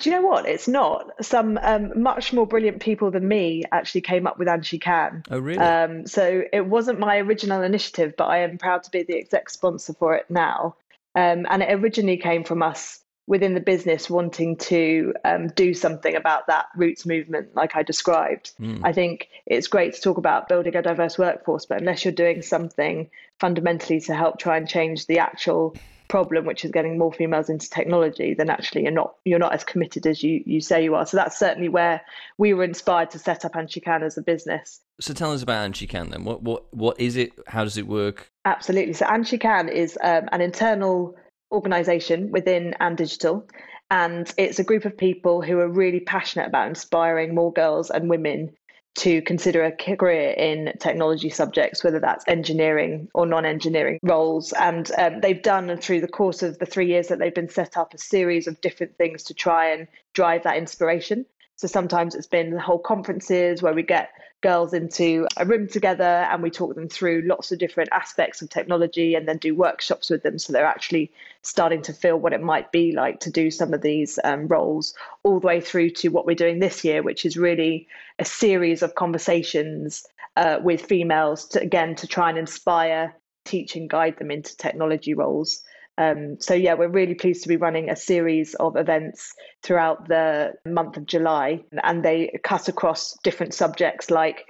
Do you know what? It's not. Some um, much more brilliant people than me actually came up with And She Can.
Oh, really?
Um, so it wasn't my original initiative, but I am proud to be the exec sponsor for it now. Um, and it originally came from us within the business wanting to um, do something about that roots movement, like I described. Mm. I think it's great to talk about building a diverse workforce, but unless you're doing something fundamentally to help try and change the actual problem, which is getting more females into technology, then actually you're not you're not as committed as you you say you are. So that's certainly where we were inspired to set up And She Can as a business.
So tell us about And She Can then. What what what is it? How does it work?
Absolutely. So And She Can is um, an internal organisation within And Digital. And it's a group of people who are really passionate about inspiring more girls and women to consider a career in technology subjects, whether that's engineering or non engineering roles. And um, they've done through the course of the three years that they've been set up a series of different things to try and drive that inspiration. So sometimes it's been whole conferences where we get girls into a room together and we talk them through lots of different aspects of technology and then do workshops with them so they're actually starting to feel what it might be like to do some of these um, roles all the way through to what we're doing this year which is really a series of conversations uh, with females to again to try and inspire teach and guide them into technology roles um, so yeah, we're really pleased to be running a series of events throughout the month of July, and they cut across different subjects like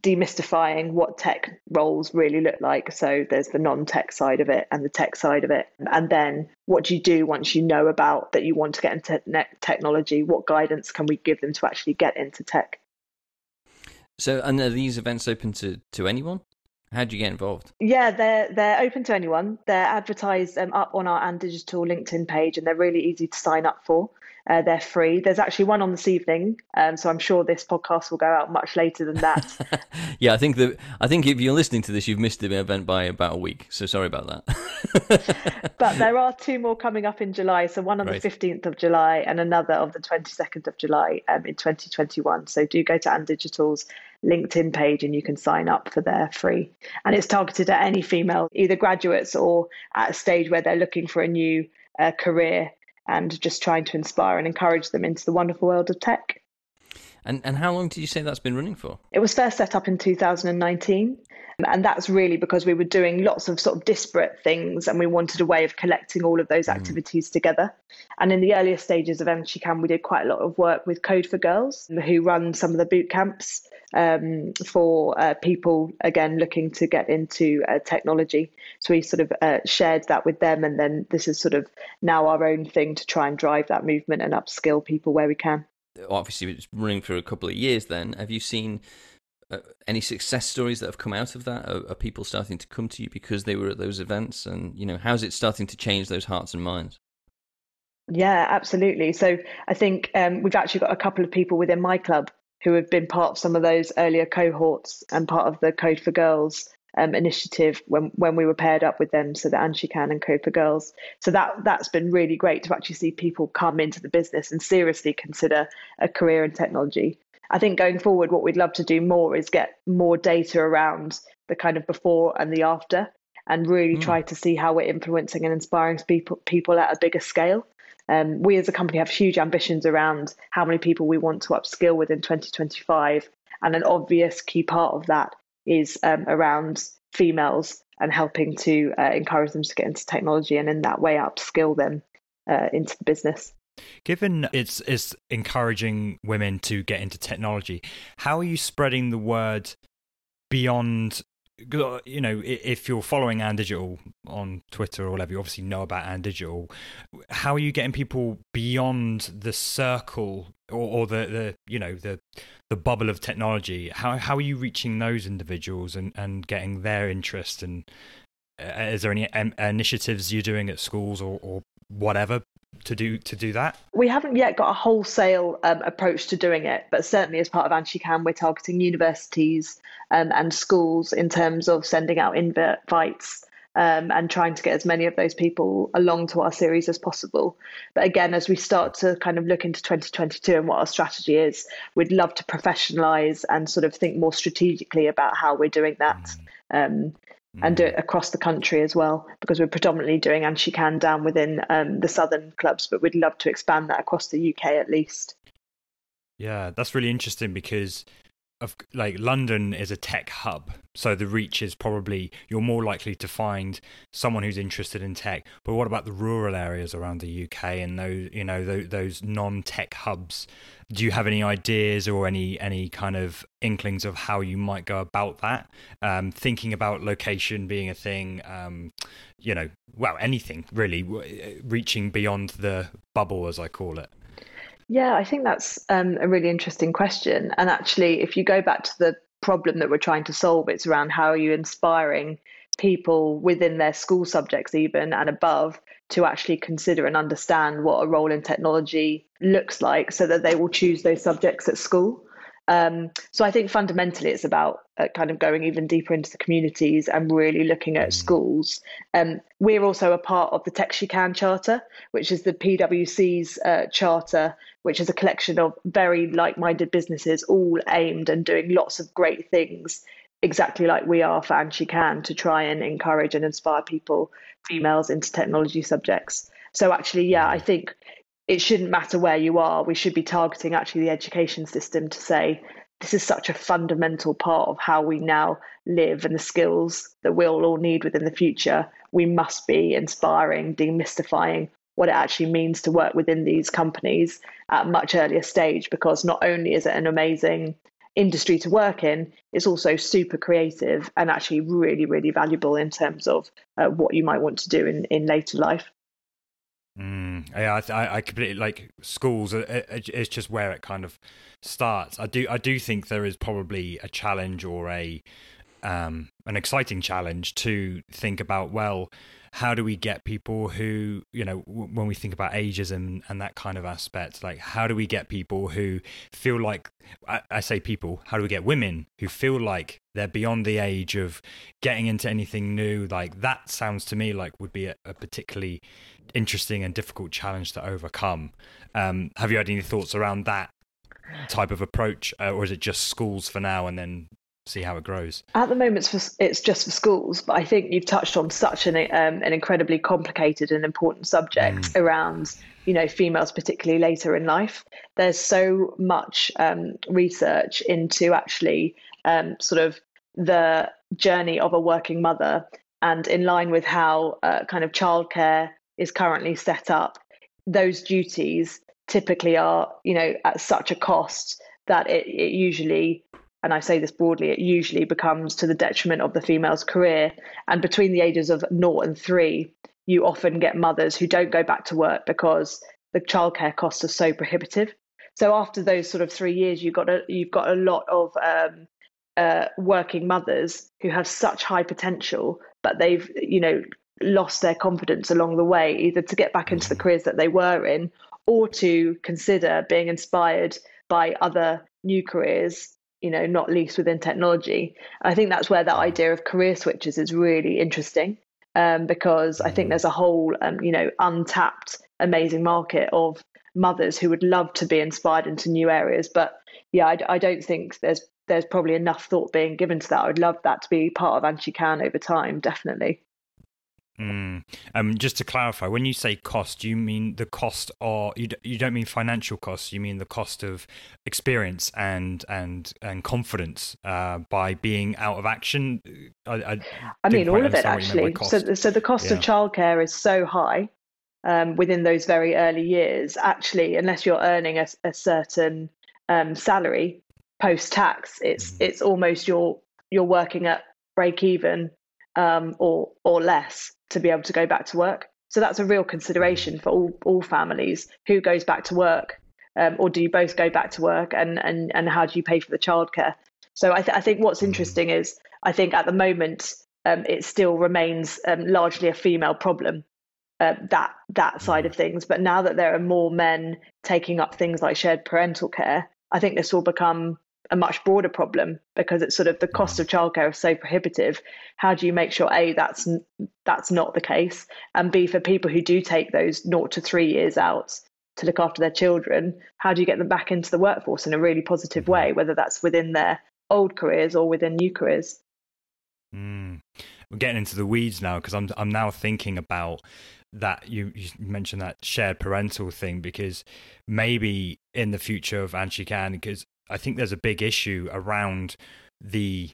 demystifying what tech roles really look like. So there's the non-tech side of it and the tech side of it, and then what do you do once you know about that you want to get into technology? What guidance can we give them to actually get into tech?
So, and are these events open to to anyone? How do you get involved?
Yeah, they're they're open to anyone. They're advertised um, up on our and digital LinkedIn page, and they're really easy to sign up for. Uh, they're free. There's actually one on this evening, um, so I'm sure this podcast will go out much later than that.
yeah, I think that I think if you're listening to this, you've missed the event by about a week. So sorry about that.
but there are two more coming up in July. So one on right. the 15th of July and another of the 22nd of July um, in 2021. So do go to And Digital's LinkedIn page and you can sign up for their free. And it's targeted at any female, either graduates or at a stage where they're looking for a new uh, career and just trying to inspire and encourage them into the wonderful world of tech.
And and how long did you say that's been running for?
It was first set up in 2019. And that's really because we were doing lots of sort of disparate things and we wanted a way of collecting all of those mm. activities mm. together. And in the earlier stages of Can, we did quite a lot of work with Code for Girls, who run some of the boot camps um, for uh, people, again, looking to get into uh, technology. So we sort of uh, shared that with them. And then this is sort of now our own thing to try and drive that movement and upskill people where we can.
Obviously, it's running for a couple of years then. Have you seen uh, any success stories that have come out of that? Are, are, people starting to come to you because they were at those events? And, you know, how's it starting to change those hearts and minds?
Yeah, absolutely. So I think um, we've actually got a couple of people within my club who have been part of some of those earlier cohorts and part of the Code for Girls um, initiative when when we were paired up with them, so She Can and for Girls. So that that's been really great to actually see people come into the business and seriously consider a career in technology. I think going forward, what we'd love to do more is get more data around the kind of before and the after, and really mm. try to see how we're influencing and inspiring people people at a bigger scale. Um, we as a company have huge ambitions around how many people we want to upskill within 2025. And an obvious key part of that is um, around females and helping to uh, encourage them to get into technology and in that way upskill them uh, into the business.
Given it's, it's encouraging women to get into technology, how are you spreading the word beyond you know, if you're following And Digital on Twitter or whatever, you obviously know about And Digital. How are you getting people beyond the circle or, or the, the you know the the bubble of technology? How how are you reaching those individuals and, and getting their interest? And uh, is there any um, initiatives you're doing at schools or, or whatever to do to do that?
We haven't yet got a wholesale um, approach to doing it, but certainly as part of Can, we're targeting universities um, and schools in terms of sending out invites um, and trying to get as many of those people along to our series as possible. But again, as we start to kind of look into 2022 and what our strategy is, we'd love to professionalize and sort of think more strategically about how we're doing that. Mm. Um, and do it across the country as well because we're predominantly doing and she can down within um, the southern clubs but we'd love to expand that across the uk at least.
Yeah that's really interesting because of like London is a tech hub, so the reach is probably you're more likely to find someone who's interested in tech. But what about the rural areas around the UK and those you know those, those non-tech hubs? Do you have any ideas or any any kind of inklings of how you might go about that? Um, thinking about location being a thing, um, you know, well, anything really, reaching beyond the bubble as I call it.
Yeah, I think that's um, a really interesting question. And actually, if you go back to the problem that we're trying to solve, it's around how are you inspiring people within their school subjects, even and above, to actually consider and understand what a role in technology looks like so that they will choose those subjects at school. Um, so I think fundamentally it's about uh, kind of going even deeper into the communities and really looking at mm. schools. Um, we're also a part of the Tech She Can Charter, which is the PwC's uh, charter, which is a collection of very like-minded businesses, all aimed and doing lots of great things, exactly like we are for And She Can, to try and encourage and inspire people, females, into technology subjects. So actually, yeah, I think it shouldn't matter where you are. We should be targeting actually the education system to say this is such a fundamental part of how we now live and the skills that we'll all need within the future. We must be inspiring, demystifying what it actually means to work within these companies at a much earlier stage because not only is it an amazing industry to work in, it's also super creative and actually really, really valuable in terms of uh, what you might want to do in, in later life.
Mm, yeah, I, I completely like schools. It's just where it kind of starts. I do, I do think there is probably a challenge or a um, an exciting challenge to think about. Well, how do we get people who you know when we think about ageism and that kind of aspect like how do we get people who feel like I, I, say people how do we get women who feel like they're beyond the age of getting into anything new like that sounds to me like would be a, a particularly interesting and difficult challenge to overcome. Um, have you had any thoughts around that type of approach, uh, or is it just schools for now and then see how it grows?
At the moment, it's, for, it's just for schools, but I think you've touched on such an um, an incredibly complicated and important subject mm. around you know females, particularly later in life. There's so much um, research into actually um, sort of the journey of a working mother and in line with how uh, kind of childcare is currently set up, those duties typically are, you know, at such a cost that it, it usually, and I say this broadly, it usually becomes to the detriment of the female's career. And between the ages of naught and three, you often get mothers who don't go back to work because the childcare costs are so prohibitive. So after those sort of three years, you've got a you've got a lot of um, uh, working mothers who have such high potential, but they've you know lost their confidence along the way, either to get back into the mm. careers that they were in or to consider being inspired by other new careers, you know, not least within technology. I think that's where that idea of career switches is really interesting um, because I think mm. there's a whole, um, you know, untapped, amazing market of mothers who would love to be inspired into new areas. But yeah, I, I don't think there's there's probably enough thought being given to that. I would love that to be part of And She Can over time, definitely.
Mm. Um, just to clarify, when you say cost, you mean the cost, or you, you don't mean financial costs. You mean the cost of experience and and and confidence uh, by being out of action. I, I,
I mean all of it actually. So, so the cost yeah. of childcare is so high um, within those very early years. Actually, unless you're earning a, a certain um, salary post tax, it's mm. it's almost your you're working at break even um, or or less to be able to go back to work. So that's a real consideration for all all families. Who goes back to work, um, or do you both go back to work, and and and how do you pay for the childcare? So I, th- I think what's interesting is I think at the moment um, it still remains um, largely a female problem. Uh, that that side of things, but now that there are more men taking up things like shared parental care, I think this will become a much broader problem because it's sort of the cost of childcare is so prohibitive. How do you make sure a that's that's not the case, and b for people who do take those naught to three years out to look after their children, how do you get them back into the workforce in a really positive way, whether that's within their old careers or within new careers?
Mm. We're getting into the weeds now because I'm I'm now thinking about that you, you mentioned that shared parental thing because maybe in the future of And She Can because I think there's a big issue around the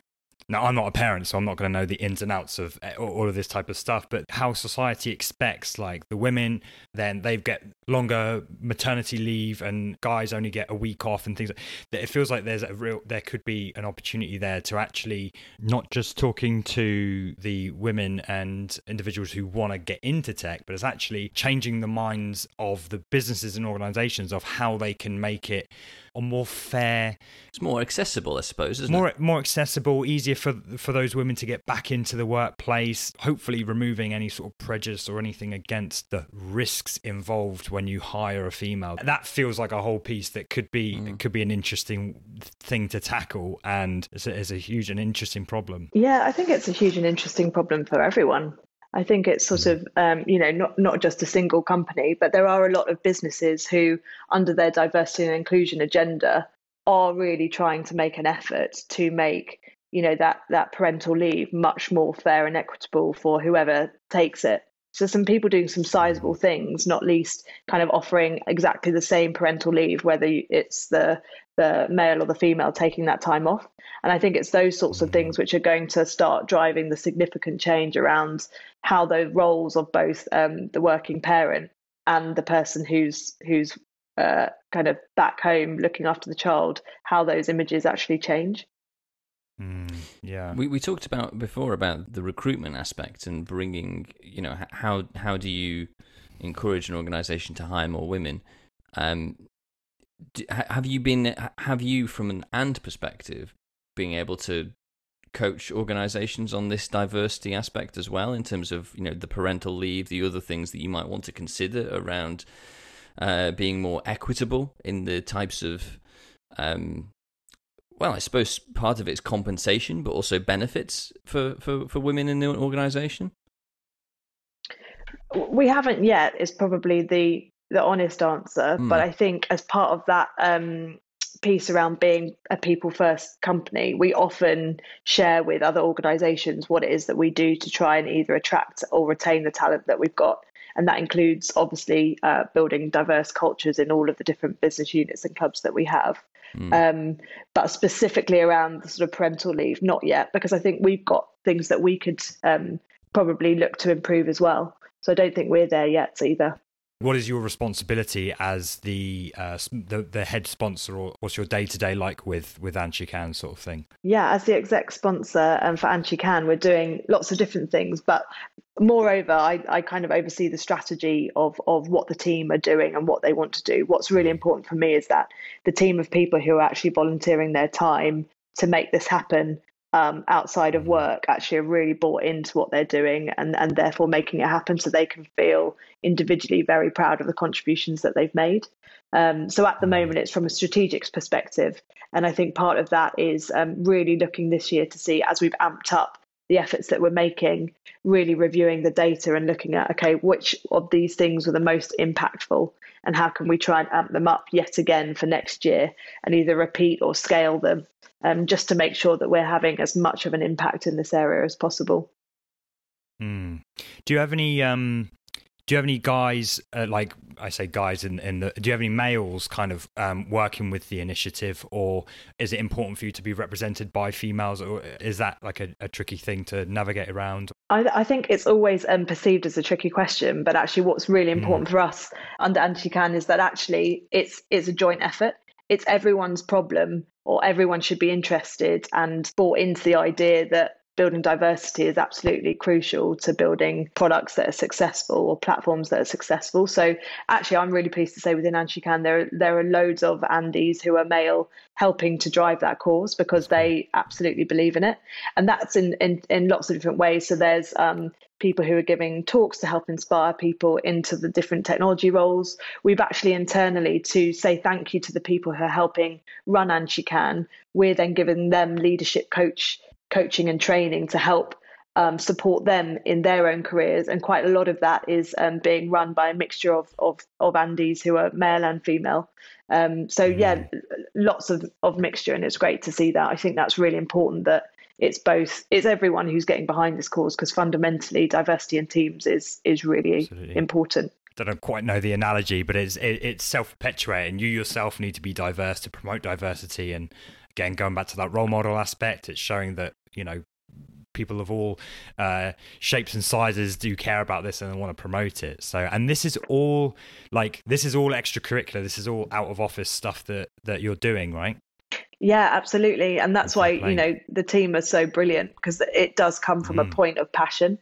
now, I'm not a parent, so I'm not going to know the ins and outs of eh, all of this type of stuff, but how society expects, like the women, then they get longer maternity leave, and guys only get a week off, and things. Like it feels like there's a real, there could be an opportunity there to actually not just talking to the women and individuals who want to get into tech, but it's actually changing the minds of the businesses and organizations of how they can make it a more fair.
It's more accessible, I suppose, isn't
more,
it?
More accessible, easier for for those women to get back into the workplace. Hopefully, removing any sort of prejudice or anything against the risks involved when you hire a female. That feels like a whole piece that could be mm. could be an interesting thing to tackle, and it's a, it's a huge and interesting problem.
Yeah, I think it's a huge and interesting problem for everyone. I think it's sort of, um, you know, not, not just a single company, but there are a lot of businesses who, under their diversity and inclusion agenda, are really trying to make an effort to make, you know, that, that parental leave much more fair and equitable for whoever takes it. So some people doing some sizable things, not least kind of offering exactly the same parental leave, whether it's the the male or the female taking that time off. And I think it's those sorts of things which are going to start driving the significant change around how the roles of both um, the working parent and the person who's who's uh, kind of back home looking after the child, how those images actually change.
Mm, yeah,
we we talked about before about the recruitment aspect and bringing, you know, how how do you encourage an organization to hire more women? Um, have you been have you from an and perspective being able to coach organizations on this diversity aspect as well in terms of you know the parental leave the other things that you might want to consider around uh, being more equitable in the types of um, well i suppose part of it is compensation but also benefits for, for, for women in the organization?
We haven't yet is probably the the honest answer. Mm. But I think as part of that um, piece around being a people first company, we often share with other organizations what it is that we do to try and either attract or retain the talent that we've got. And that includes obviously uh, building diverse cultures in all of the different business units and clubs that we have. Mm. Um, but specifically around the sort of parental leave, not yet, because I think we've got things that we could um, probably look to improve as well. So I don't think we're there yet either.
What is your responsibility as the uh, the, the head sponsor, or what's your day to day like with with And She Can sort of thing?
Yeah, as the exec sponsor and um, for And She Can, we're doing lots of different things, but moreover, I, I kind of oversee the strategy of of what the team are doing and what they want to do. What's really important for me is that the team of people who are actually volunteering their time to make this happen um, outside of work actually are really bought into what they're doing and, and therefore making it happen so they can feel individually very proud of the contributions that they've made. Um, so at the moment, it's from a strategic perspective. And I think part of that is um, really looking this year to see as we've amped up the efforts that we're making, really reviewing the data and looking at, okay, which of these things were the most impactful and how can we try and amp them up yet again for next year and either repeat or scale them um, just to make sure that we're having as much of an impact in this area as possible.
Mm. Do you have any um, do you have any guys uh, like I say guys in, in the do you have any males kind of um, working with the initiative or is it important for you to be represented by females or is that like a, a tricky thing to navigate around
I, I think it's always um, perceived as a tricky question but actually what's really hmm. important mm. for us under And She Can is that actually it's it's a joint effort it's everyone's problem or everyone should be interested and bought into the idea that building diversity is absolutely crucial to building products that are successful or platforms that are successful. So actually, I'm really pleased to say within And She Can there there are loads of Andys who are male helping to drive that cause because they absolutely believe in it, and that's in in, in lots of different ways. So there's um, people who are giving talks to help inspire people into the different technology roles. We've actually internally to say thank you to the people who are helping run And She Can. We're then giving them leadership coach coaching and training to help um, support them in their own careers. And quite a lot of that is um, being run by a mixture of, of, of Andys who are male and female. Um, so, mm. yeah, lots of, of mixture. And it's great to see that. I think that's really important that it's both, it's everyone who's getting behind this cause because fundamentally diversity in teams is, is really Absolutely. important.
I don't quite know the analogy, but it's it, it's self perpetuating. You yourself need to be diverse to promote diversity, and again, going back to that role model aspect, it's showing that you know people of all uh, shapes and sizes do care about this and want to promote it. So, and this is all like this is all extracurricular. This is all out of office stuff that that you're doing, right?
Yeah, absolutely, and that's exactly. why you know the team are so brilliant because it does come from mm. a point of passion.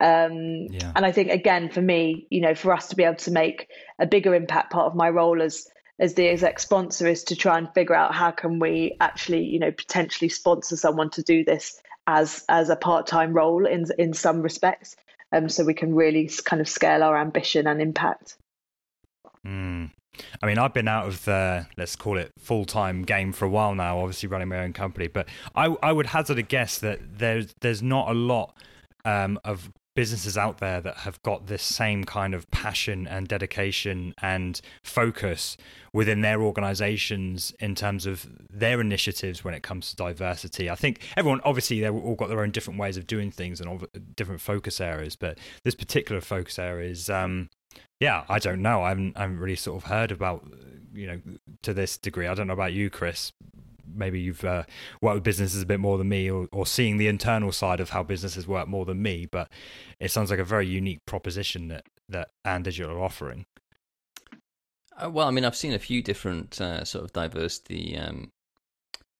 Um, yeah. And I think again, for me, you know, for us to be able to make a bigger impact, part of my role as as the exec sponsor is to try and figure out how can we actually, you know, potentially sponsor someone to do this as as a part time role in in some respects, um, so we can really kind of scale our ambition and impact.
Mm. I mean, I've been out of the let's call it full time game for a while now. Obviously, running my own company, but I I would hazard a guess that there's there's not a lot um, of businesses out there that have got this same kind of passion and dedication and focus within their organizations in terms of their initiatives when it comes to diversity. I think everyone, obviously, they've all got their own different ways of doing things and all different focus areas, but this particular focus area is, um, yeah, I don't know. I haven't, I haven't really sort of heard about, you know, to this degree. I don't know about you, Chris, maybe you've uh, worked with businesses a bit more than me or, or seeing the internal side of how businesses work more than me but it sounds like a very unique proposition that that and digital are offering
uh, well i mean i've seen a few different uh, sort of diversity um,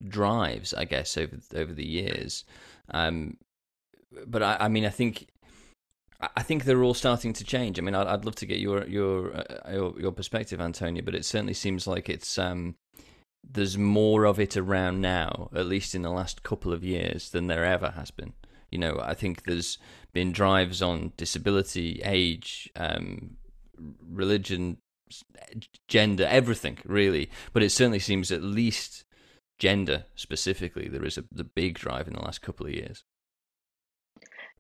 drives i guess over over the years um, but I, I mean i think I think they're all starting to change. I mean, I'd, love to get your uh, your, your perspective, Antonia, but it certainly seems like it's um, there's more of it around now, at least in the last couple of years, than there ever has been. You know, I think there's been drives on disability, age, um, religion, gender, everything really. But it certainly seems at least gender specifically there is a the big drive in the last couple of years.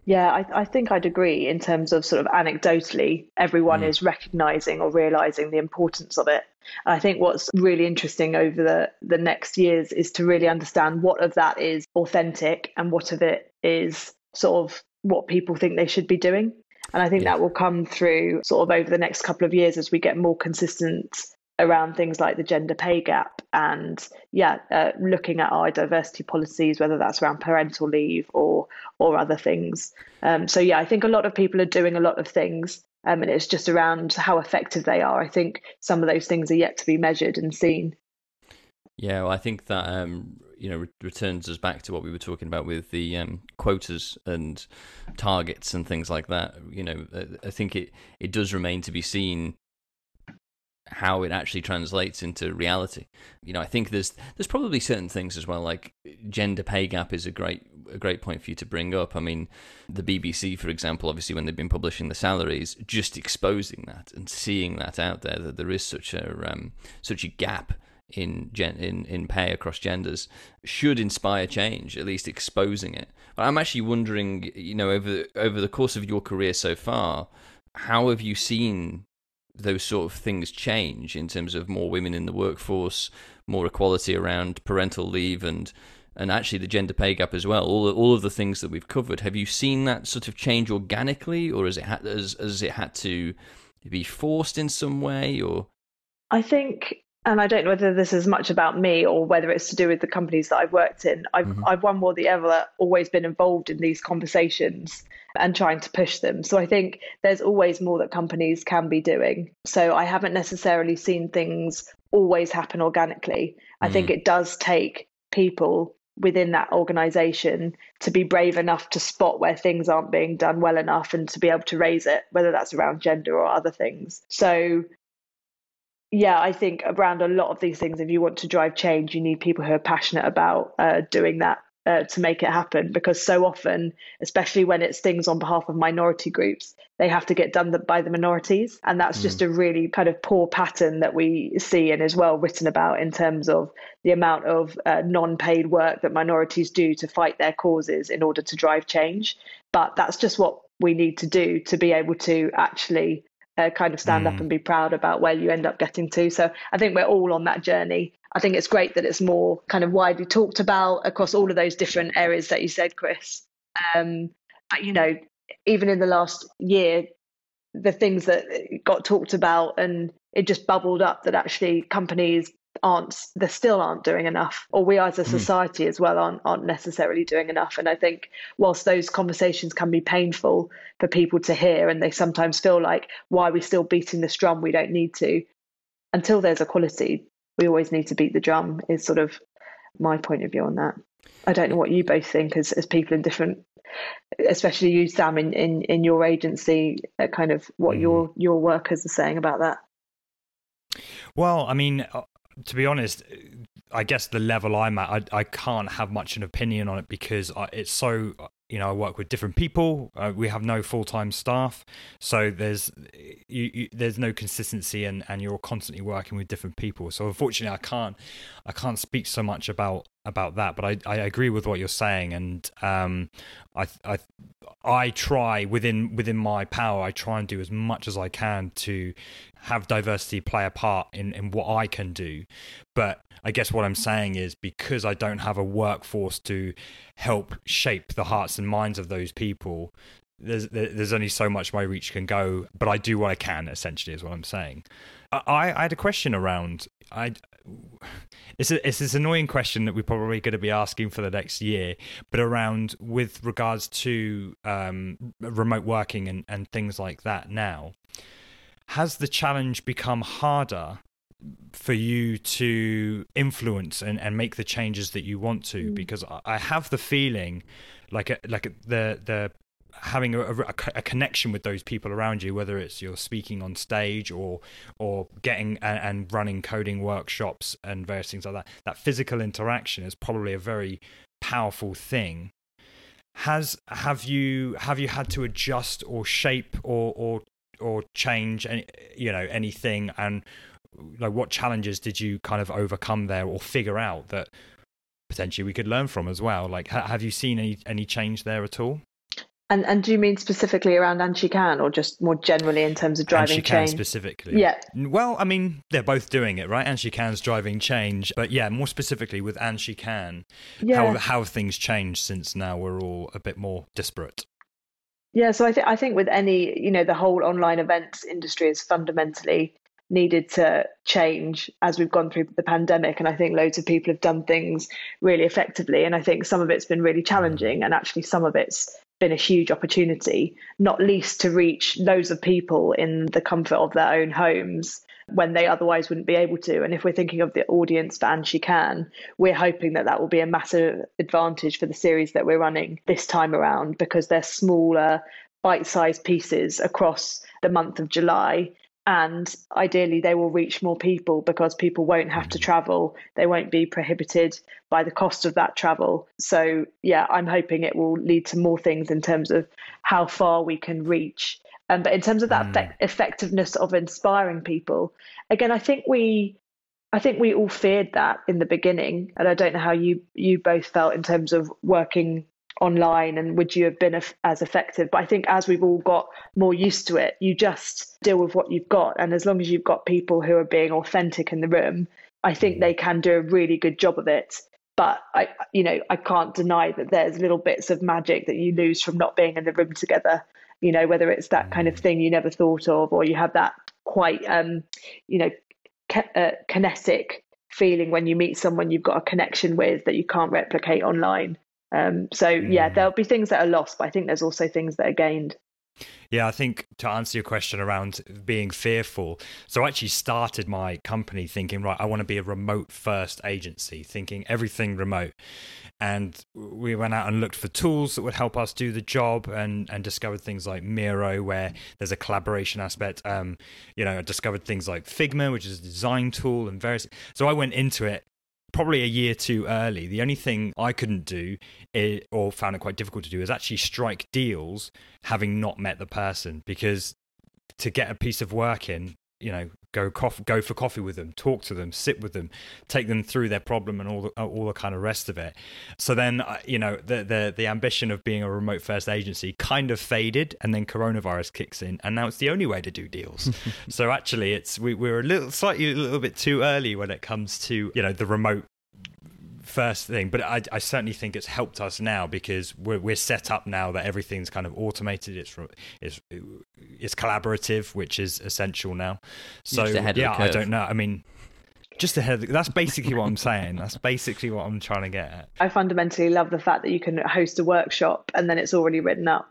Yeah, I, I, think I'd agree in terms of sort of anecdotally, everyone mm. is recognizing or realizing the importance of it. I think what's really interesting over the, the next years is to really understand what of that is authentic and what of it is sort of what people think they should be doing. And I think yeah. that will come through sort of over the next couple of years as we get more consistent around things like the gender pay gap and yeah uh, looking at our diversity policies whether that's around parental leave or or other things. Um, so yeah i think a lot of people are doing a lot of things um, and it's just around how effective they are. I think some of those things are yet to be measured and seen.
Yeah well, i think that um, you know re- returns us back to what we were talking about with the um, quotas and targets and things like that. You know i think it it does remain to be seen how it actually translates into reality. You know, I think there's there's probably certain things as well, like gender pay gap is a great a great point for you to bring up. I mean, the BBC, for example, obviously when they've been publishing the salaries, just exposing that and seeing that out there that there is such a um, such a gap in gen- in in pay across genders should inspire change. At least exposing it. But I'm actually wondering, you know, over over the course of your career so far, how have you seen those sort of things change in terms of more women in the workforce, more equality around parental leave, and and actually the gender pay gap as well. All all of the things that we've covered. Have you seen that sort of change organically, or has it had has, has it had to be forced in some way? Or
I think and I don't know whether this is much about me or whether it's to do with the companies that I've worked in. I've, mm-hmm. I've one more than ever always been involved in these conversations and trying to push them. So I think there's always more that companies can be doing. So I haven't necessarily seen things always happen organically. I think
Mm.
it does take people within that organization to be brave enough to spot where things aren't being done well enough and to be able to raise it, whether that's around gender or other things. So, yeah, I think around a lot of these things, if you want to drive change, you need people who are passionate about uh, doing that uh, to make it happen. Because so often, especially when it's things on behalf of minority groups, they have to get done by the minorities. And that's just a really kind of poor pattern that we see and is well written about in terms of the amount of uh, non paid work that minorities do to fight their causes in order to drive change. But that's just what we need to do to be able to actually uh, kind of stand up
Mm.
and be proud about where you end up getting to. So I think we're all on that journey. I think it's great that it's more kind of widely talked about across all of those different areas that you said, Chris. Um, but you know, even in the last year, the things that got talked about and it just bubbled up that actually companies aren't they still aren't doing enough or we as a society as well aren't aren't necessarily doing enough. And i think whilst those conversations can be painful for people to hear and they sometimes feel like why are we still beating this drum? We don't need to. Until there's equality we always need to beat the drum is sort of my point of view on that i don't know what you both think as, as people in different especially you sam in, in, in your agency uh, kind of what
Mhm.
your your workers are saying about that
Well, I mean, uh, to be honest, I guess the level I'm at, I, I can't have much an opinion on it because I, it's so. You know, I work with different people. Uh, we have no full time staff, so there's you, you, there's no consistency, and, and you're constantly working with different people. So unfortunately, I can't I can't speak so much about about that. But I, I agree with what you're saying, and um, I I I try within within my power. I try and do as much as I can to have diversity play a part in in what I can do. But I guess what I'm saying is because I don't have a workforce to help shape the hearts and minds of those people. There's there's only so much my reach can go, but I do what I can. Essentially, is what I'm saying. I, I had a question around. I it's a, it's this annoying question that we're probably going to be asking for the next year, but around with regards to um, remote working and, and things like that. Now, has the challenge become harder for you to influence and, and make the changes that you want to? Mm. Because I- I have the feeling, like a, like a, the the having a, a, a connection with those people around you, whether it's you're speaking on stage or or getting and, and running coding workshops and various things like that, that physical interaction is probably a very powerful thing. Has have you have you had to adjust or shape or or or change any you know anything? And like what challenges did you kind of overcome there or figure out that potentially we could learn from as well? Like ha- have you seen any any change there at all
And and do you mean specifically around And She Can, or just more generally in terms of driving
she can
change?
specifically.
Yeah.
well i mean they're both doing it right? And She Can's driving change. But yeah more specifically with And She Can
yeah,
how how have things changed since now we're all a bit more disparate?
Yeah. So I think I think with any, you know, the whole online events industry is fundamentally needed to change as we've gone through the pandemic, and I think loads of people have done things really effectively, and I think some of it's been really hmm. challenging, and actually some of it's been a huge opportunity, not least to reach loads of people in the comfort of their own homes when they otherwise wouldn't be able to. And if we're thinking of the audience for And She Can, we're hoping that that will be a massive advantage for the series that we're running this time around because they're smaller, bite sized pieces across the month of July. And ideally, they will reach more people because people won't have to travel. They won't be prohibited by the cost of that travel. So, yeah, I'm hoping it will lead to more things in terms of how far we can reach. Um, but in terms of that
Mm.
effect- effectiveness of inspiring people, again, I think we, I think we all feared that in the beginning, and I don't know how you you both felt in terms of working online and would you have been as effective? But i think as we've all got more used to it you just deal with what you've got. And as long as you've got people who are being authentic in the room i think they can do a really good job of it. But i you know i can't deny that there's little bits of magic that you lose from not being in the room together. You know whether it's that kind of thing you never thought of or you have that quite um you know ki- uh, kinetic feeling when you meet someone you've got a connection with that you can't replicate online um, so yeah,
Mm.
there'll be things that are lost, but I think there's also things that are gained.
Yeah, I think to answer your question around being fearful, so I actually started my company thinking, right, I want to be a remote first agency, thinking everything remote. And we went out and looked for tools that would help us do the job and, and discovered things like Miro, where there's a collaboration aspect. Um, you know, I discovered things like Figma, which is a design tool, and various. So I went into it probably a year too early. The only thing I couldn't do or found it quite difficult to do is actually strike deals having not met the person because to get a piece of work in, you know, go coffee, go for coffee with them, talk to them, sit with them, take them through their problem and all the all the kind of rest of it. So then, uh, you know, the the the ambition of being a remote first agency kind of faded, and then coronavirus kicks in, and now it's the only way to do deals. so actually, it's we, we're a little slightly a little bit too early when it comes to you know the remote first thing, but I, I, certainly think it's helped us now because we're, we're set up now that everything's kind of automated. It's it's it's collaborative, which is essential now. So yeah, I don't know. I mean, just ahead. Of the, that's basically what I'm saying. That's basically what I'm trying to get at.
I fundamentally love the fact that you can host a workshop and then it's already written up.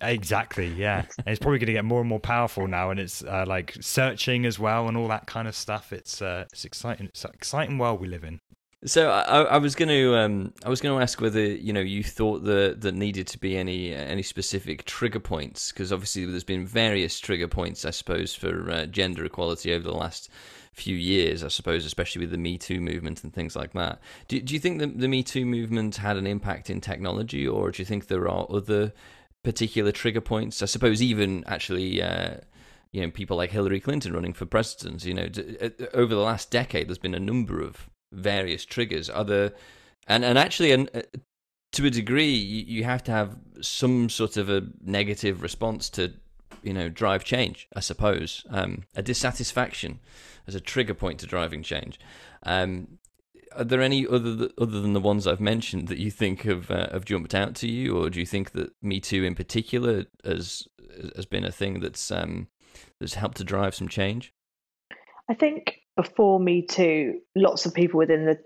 Exactly, yeah. And it's probably going to get more and more powerful now, and it's uh, like searching as well and all that kind of stuff. It's uh, it's exciting. It's an exciting world we live in.
So I, I was going to um, I was going to ask whether you know you thought that there needed to be any any specific trigger points because obviously there's been various trigger points I suppose for uh, gender equality over the last few years I suppose especially with the Me Too movement and things like that. Do do you think the, the Me Too movement had an impact in technology or do you think there are other particular trigger points? I suppose even actually. Uh, you know, people like Hillary Clinton running for president. You know, uh, over the last decade, there's been a number of various triggers. Other and and actually, and uh, to a degree, you, you have to have some sort of a negative response to you know drive change. I suppose um, a dissatisfaction as a trigger point to driving change. Um, are there any other other than the ones I've mentioned that you think have uh, have jumped out to you, or do you think that Me Too in particular has has been a thing that's um, that's helped to drive some change?
I think before Me Too, lots of people within the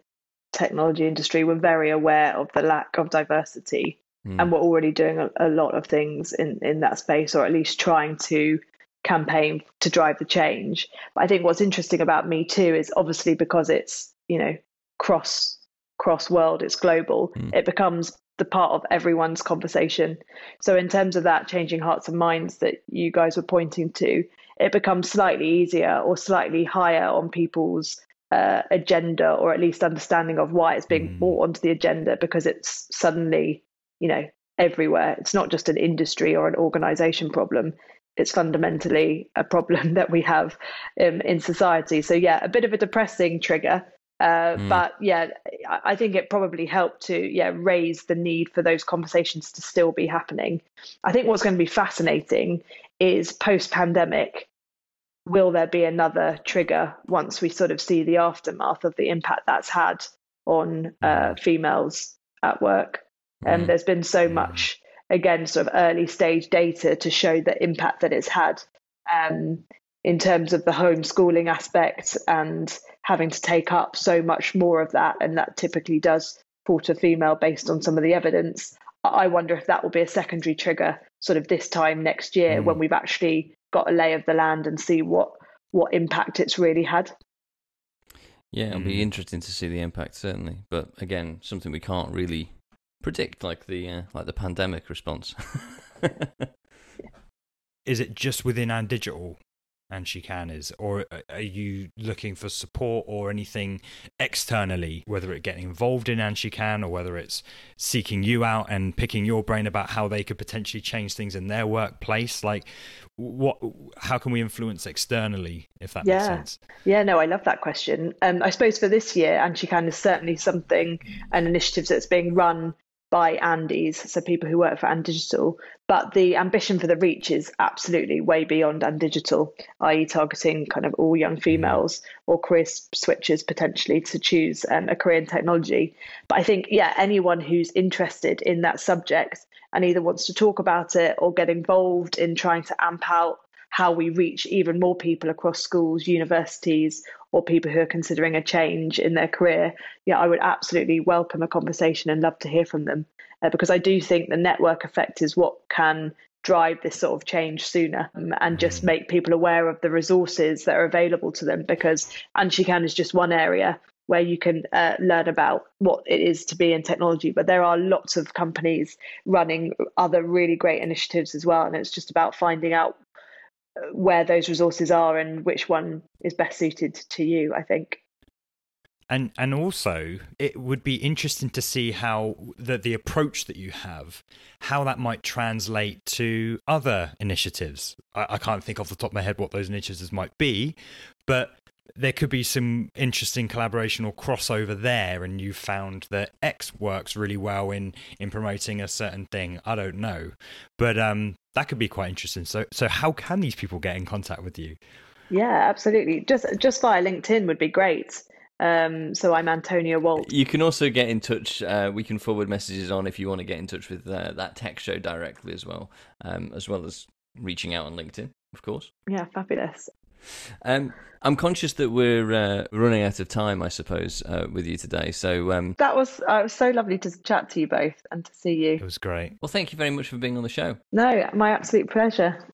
technology industry were very aware of the lack of diversity mm. and were already doing a, a, lot of things in, in that space, or at least trying to campaign to drive the change. But I think what's interesting about Me Too is obviously because it's, you know, cross cross world, it's global, mm. it becomes the part of everyone's conversation. So in terms of that changing hearts and minds that you guys were pointing to, it becomes slightly easier or slightly higher on people's uh, agenda or at least understanding of why it's being mm. brought onto the agenda because it's suddenly, you know, everywhere. It's not just an industry or an organization problem. It's fundamentally a problem that we have um, in society. So, yeah, a bit of a depressing trigger. Uh, mm. But yeah, I think it probably helped to yeah raise the need for those conversations to still be happening. I think what's going to be fascinating is post pandemic will there be another trigger once we sort of see the aftermath of the impact that's had on uh, mm-hmm. females at work? And mm. there's been so mm-hmm. much, again, sort of early stage data to show the impact that it's had um, in terms of the homeschooling aspect and having to take up so much more of that. And that typically does fall to female based on some of the evidence. I wonder if that will be a secondary trigger sort of this time next year mm. when we've actually got a lay of the land and see what what impact it's really had.
Yeah, it'll be mm. interesting to see the impact certainly, but again, something we can't really predict, like the uh, like the pandemic response.
Is it just within And Digital And She Can is or are you looking for support or anything externally whether it getting involved in And She Can or whether it's seeking you out and picking your brain about how they could potentially change things in their workplace like what how can we influence externally if that
yeah.
makes sense
yeah no i love that question um, i suppose for this year And She Can is certainly something an initiative that's being run by Andy's, so people who work for And Digital. But the ambition for the reach is absolutely way beyond And Digital, i.e., targeting kind of all young females or career switchers potentially to choose um, a career in technology. But I think, yeah, anyone who's interested in that subject and either wants to talk about it or get involved in trying to amp out how we reach even more people across schools, universities, or people who are considering a change in their career, yeah, I would absolutely welcome a conversation and love to hear from them. Uh, because I do think the network effect is what can drive this sort of change sooner um, and just make people aware of the resources that are available to them because And She Can is just one area where you can uh, learn about what it is to be in technology. But there are lots of companies running other really great initiatives as well. And it's just about finding out uh, where those resources are and which one is best suited to you, I think
and and also it would be interesting to see how the the approach that you have how that might translate to other initiatives. I, I, can't think off the top of my head what those initiatives might be but there could be some interesting collaboration or crossover there and you found that x works really well in in promoting a certain thing. I don't know. But um that could be quite interesting. So so how can these people get in contact with you?
Yeah absolutely. Just just via linkedin would be great um, so I'm Antonia Walt.
You can also get in touch. Uh, we can forward messages on if you want to get in touch with uh, that tech show directly as well, um, as well as reaching out on LinkedIn, of course.
Yeah, fabulous.
Um, I'm conscious that we're uh, running out of time, I suppose, uh, with you today. So um,
that was uh, was so lovely to chat to you both and to see you.
It was great.
Well, thank you very much for being on the show.
No, my absolute pleasure.